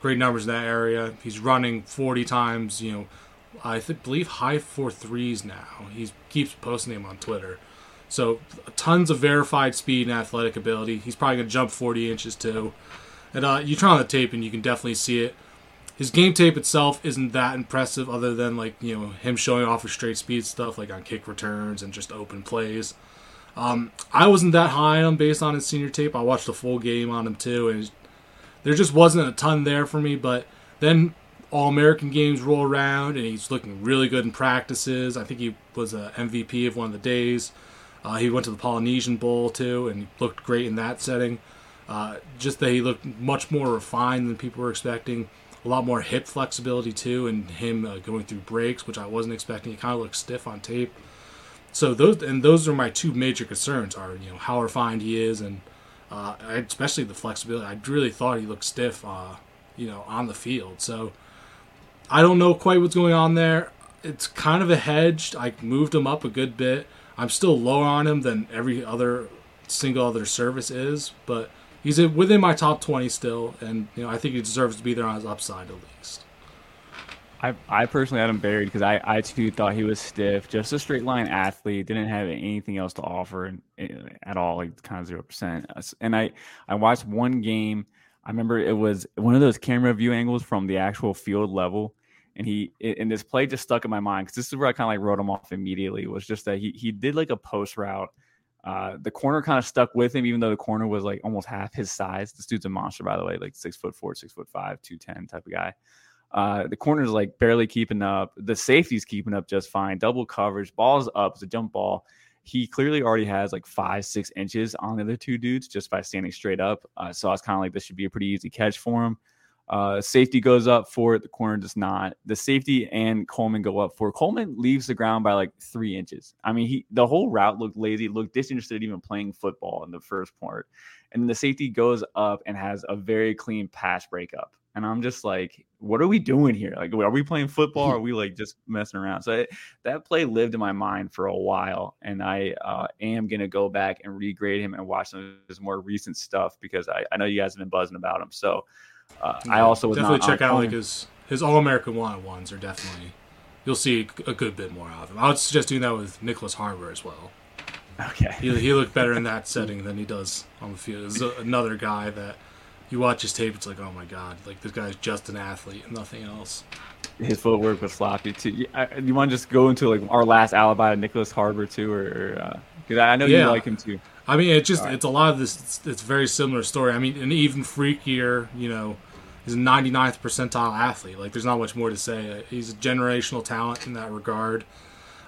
great numbers in that area. He's running 40 times. You know, I th- believe high four threes now. He keeps posting them on Twitter. So tons of verified speed and athletic ability. He's probably gonna jump 40 inches too. And uh, you turn on the tape and you can definitely see it his game tape itself isn't that impressive, other than like you know him showing off his straight speed stuff, like on kick returns and just open plays. Um, I wasn't that high on him based on his senior tape. I watched the full game on him too, and there just wasn't a ton there for me. But then all American games roll around, and he's looking really good in practices. I think he was a MVP of one of the days. Uh, he went to the Polynesian Bowl too, and looked great in that setting. Uh, just that he looked much more refined than people were expecting a lot more hip flexibility too, and him uh, going through breaks, which I wasn't expecting. He kind of looks stiff on tape. So those and those are my two major concerns: are you know how refined he is, and uh, especially the flexibility. I really thought he looked stiff, uh, you know, on the field. So I don't know quite what's going on there. It's kind of a hedged. I moved him up a good bit. I'm still lower on him than every other single other service is, but he's within my top 20 still, and you know I think he deserves to be there on his upside at least. I, I personally had him buried because I, I too thought he was stiff, just a straight line athlete, didn't have anything else to offer at all, like kind of zero percent. And I I watched one game. I remember it was one of those camera view angles from the actual field level, and he and this play just stuck in my mind because this is where I kind of like wrote him off immediately. Was just that he he did like a post route. Uh, the corner kind of stuck with him, even though the corner was like almost half his size. This dude's a monster, by the way, like six foot four, six foot five, two ten type of guy. Uh, the corner's like barely keeping up. The safety's keeping up just fine. Double coverage, ball's up. It's a jump ball. He clearly already has like five, six inches on the other two dudes just by standing straight up. Uh, so I was kind of like, this should be a pretty easy catch for him. Uh, safety goes up for it. The corner does not. The safety and Coleman go up for it. Coleman leaves the ground by like three inches. I mean, he the whole route looked lazy, looked disinterested, even playing football in the first part. And the safety goes up and has a very clean pass breakup. And I'm just like, what are we doing here? Like, are we playing football? are we like just messing around? So it, that play lived in my mind for a while, and I uh, am gonna go back and regrade him and watch some of his more recent stuff because I, I know you guys have been buzzing about him. So uh, yeah, I also definitely check out like his his All American Wanted ones are definitely you'll see a good bit more of him. I would suggest doing that with Nyckoles Harbor as well. Okay, he he looked better in that setting than he does on the field. There's another guy that you watch his tape, it's like, oh my god, like this guy's just an athlete and nothing else. His footwork was sloppy too. You, you want to just go into like our last alibi, Nyckoles Harbor too, or because uh, I know yeah. you like him too. I mean, it's just right. it's a lot of this. It's, it's very similar story. I mean, an even freakier, you know, he's a 99th percentile athlete. Like, there's not much more to say. He's a generational talent in that regard.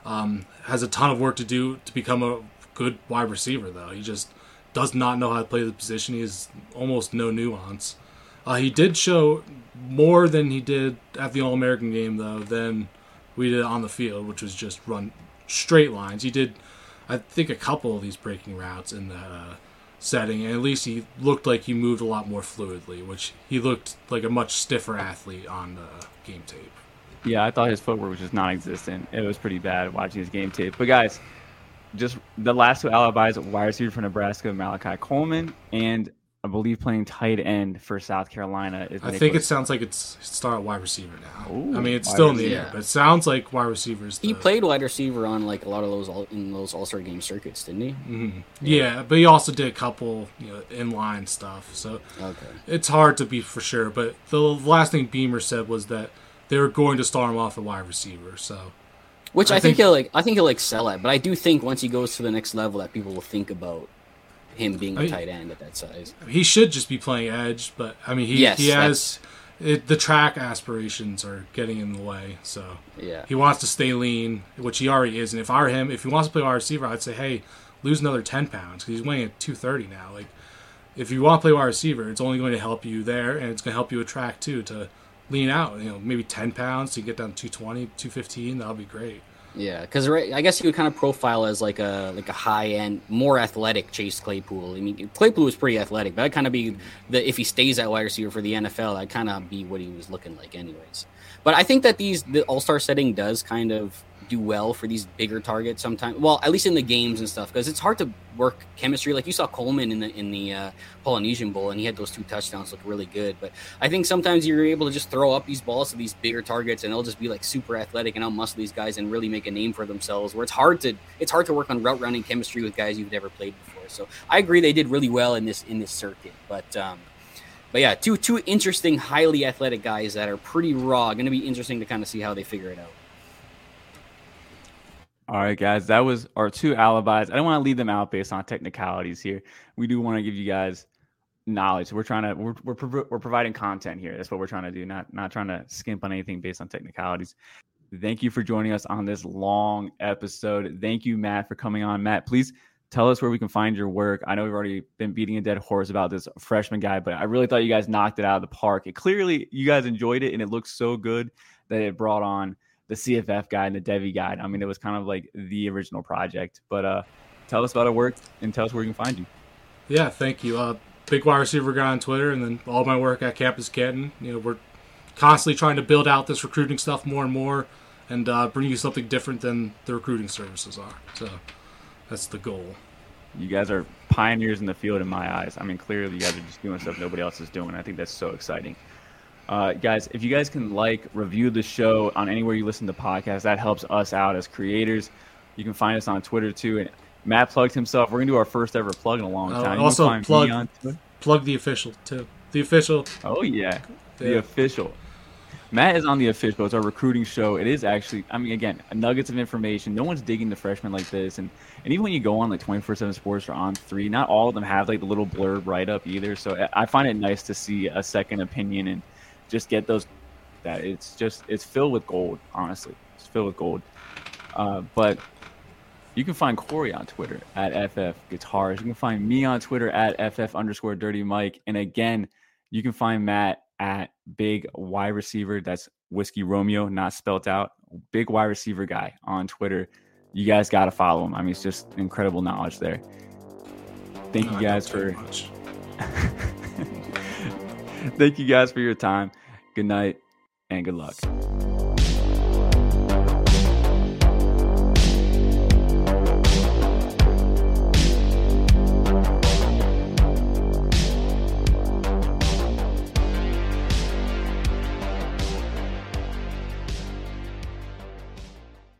Um, has a ton of work to do to become a good wide receiver, though. He just does not know how to play the position. He has almost no nuance. Uh, he did show more than he did at the All American game, though, than we did on the field, which was just run straight lines. He did, I think, a couple of these breaking routes in that uh, setting, and at least he looked like he moved a lot more fluidly, which he looked like a much stiffer athlete on the game tape. Yeah, I thought his footwork was just non-existent. It was pretty bad watching his game tape. But guys, just the last two alibis, wide receiver for Nebraska, Malachi Coleman, and I believe playing tight end for South Carolina. Is I think it sounds like it's start wide receiver now. Ooh, I mean, it's still in the air, but it sounds like wide receivers. He played wide receiver on like a lot of those all, in those All Star game circuits, didn't he? Mm-hmm. Yeah. yeah. but he also did a couple you know inline stuff. So okay. it's hard to be for sure. But the last thing Beamer said was that they were going to start him off at wide receiver. So which I, I think, think, he'll like. I think he'll excel at. But I do think once he goes to the next level, that people will think about him being a I mean, tight end at that size. He should just be playing edge, but I mean, he yes, he has it, the track aspirations are getting in the way. So yeah, he wants to stay lean, which he already is. And if I were him, if he wants to play wide receiver, I'd say, hey, lose another ten pounds because he's weighing at two thirty now. Like, if you want to play wide receiver, it's only going to help you there, and it's going to help you attract too to lean out, you know, maybe 10 pounds to get down to 220, 215. That'll be great. Yeah, because I guess you would kind of profile as like a like a high end, more athletic Chase Claypool. I mean, Claypool was pretty athletic, but I'd kind of be the if he stays at wide receiver for the NFL, I'd kind of be what he was looking like, anyways. But I think that these the All Star setting does kind of do well for these bigger targets sometimes. Well, at least in the games and stuff, because it's hard to work chemistry. Like you saw Coleman in the in the uh, Polynesian Bowl, and he had those two touchdowns look really good. But I think sometimes you're able to just throw up these balls to these bigger targets, and they'll just be like super athletic and outmuscle these guys and really make a name for themselves. Where it's hard to it's hard to work on route running chemistry with guys you've never played before. So I agree they did really well in this in this circuit, but. Um, but yeah, two two interesting, highly athletic guys that are pretty raw. Going to be interesting to kind of see how they figure it out. All right, guys, that was our two alibis. I don't want to leave them out based on technicalities here. We do want to give you guys knowledge. We're trying to we're we're, we're providing content here. That's what we're trying to do. Not not trying to skimp on anything based on technicalities. Thank you for joining us on this long episode. Thank you, Matt, for coming on. Matt, please tell us where we can find your work. I know we've already been beating a dead horse about this freshman guy, but I really thought you guys knocked it out of the park. It clearly you guys enjoyed it, and it looks so good that it brought on the CFF guide and the Devy guide. I mean, it was kind of like the original project. But uh, tell us about it work and tell us where we can find you. Yeah, thank you. Uh, big wide receiver guy on Twitter, and then all my work at Campus2Canton. You know, we're constantly trying to build out this recruiting stuff more and more, and uh, bring you something different than the recruiting services are. So that's the goal. You guys are pioneers in the field in my eyes. I mean, clearly you guys are just doing stuff nobody else is doing. I think that's so exciting. Uh, guys, if you guys can like, review the show on anywhere you listen to podcasts, that helps us out as creators. You can find us on Twitter too. And Matt plugged himself. We're gonna do our first ever plug in a long Uh, time. You can also plug plug the official too. The official. Oh yeah, the Yeah. official. Matt is on the official. It's our recruiting show. It is actually. I mean, again, nuggets of information. No one's digging the freshmen like this, and and even when you go on like twenty four seven Sports or on three, not all of them have like the little blurb write up either. So I- I find it nice to see a second opinion and just get those. That it's just it's filled with gold. Honestly, it's filled with gold. Uh, but you can find Corey on Twitter at FF Guitars. You can find me on Twitter at FF underscore Dirty Mike. And again, you can find Matt at Big Wide Receiver. That's Whiskey Romeo, not spelt out. Big Wide Receiver guy on Twitter. You guys got to follow him. I mean, it's just incredible knowledge there. Thank No, you guys for much. thank you guys for your time. Good night and good luck.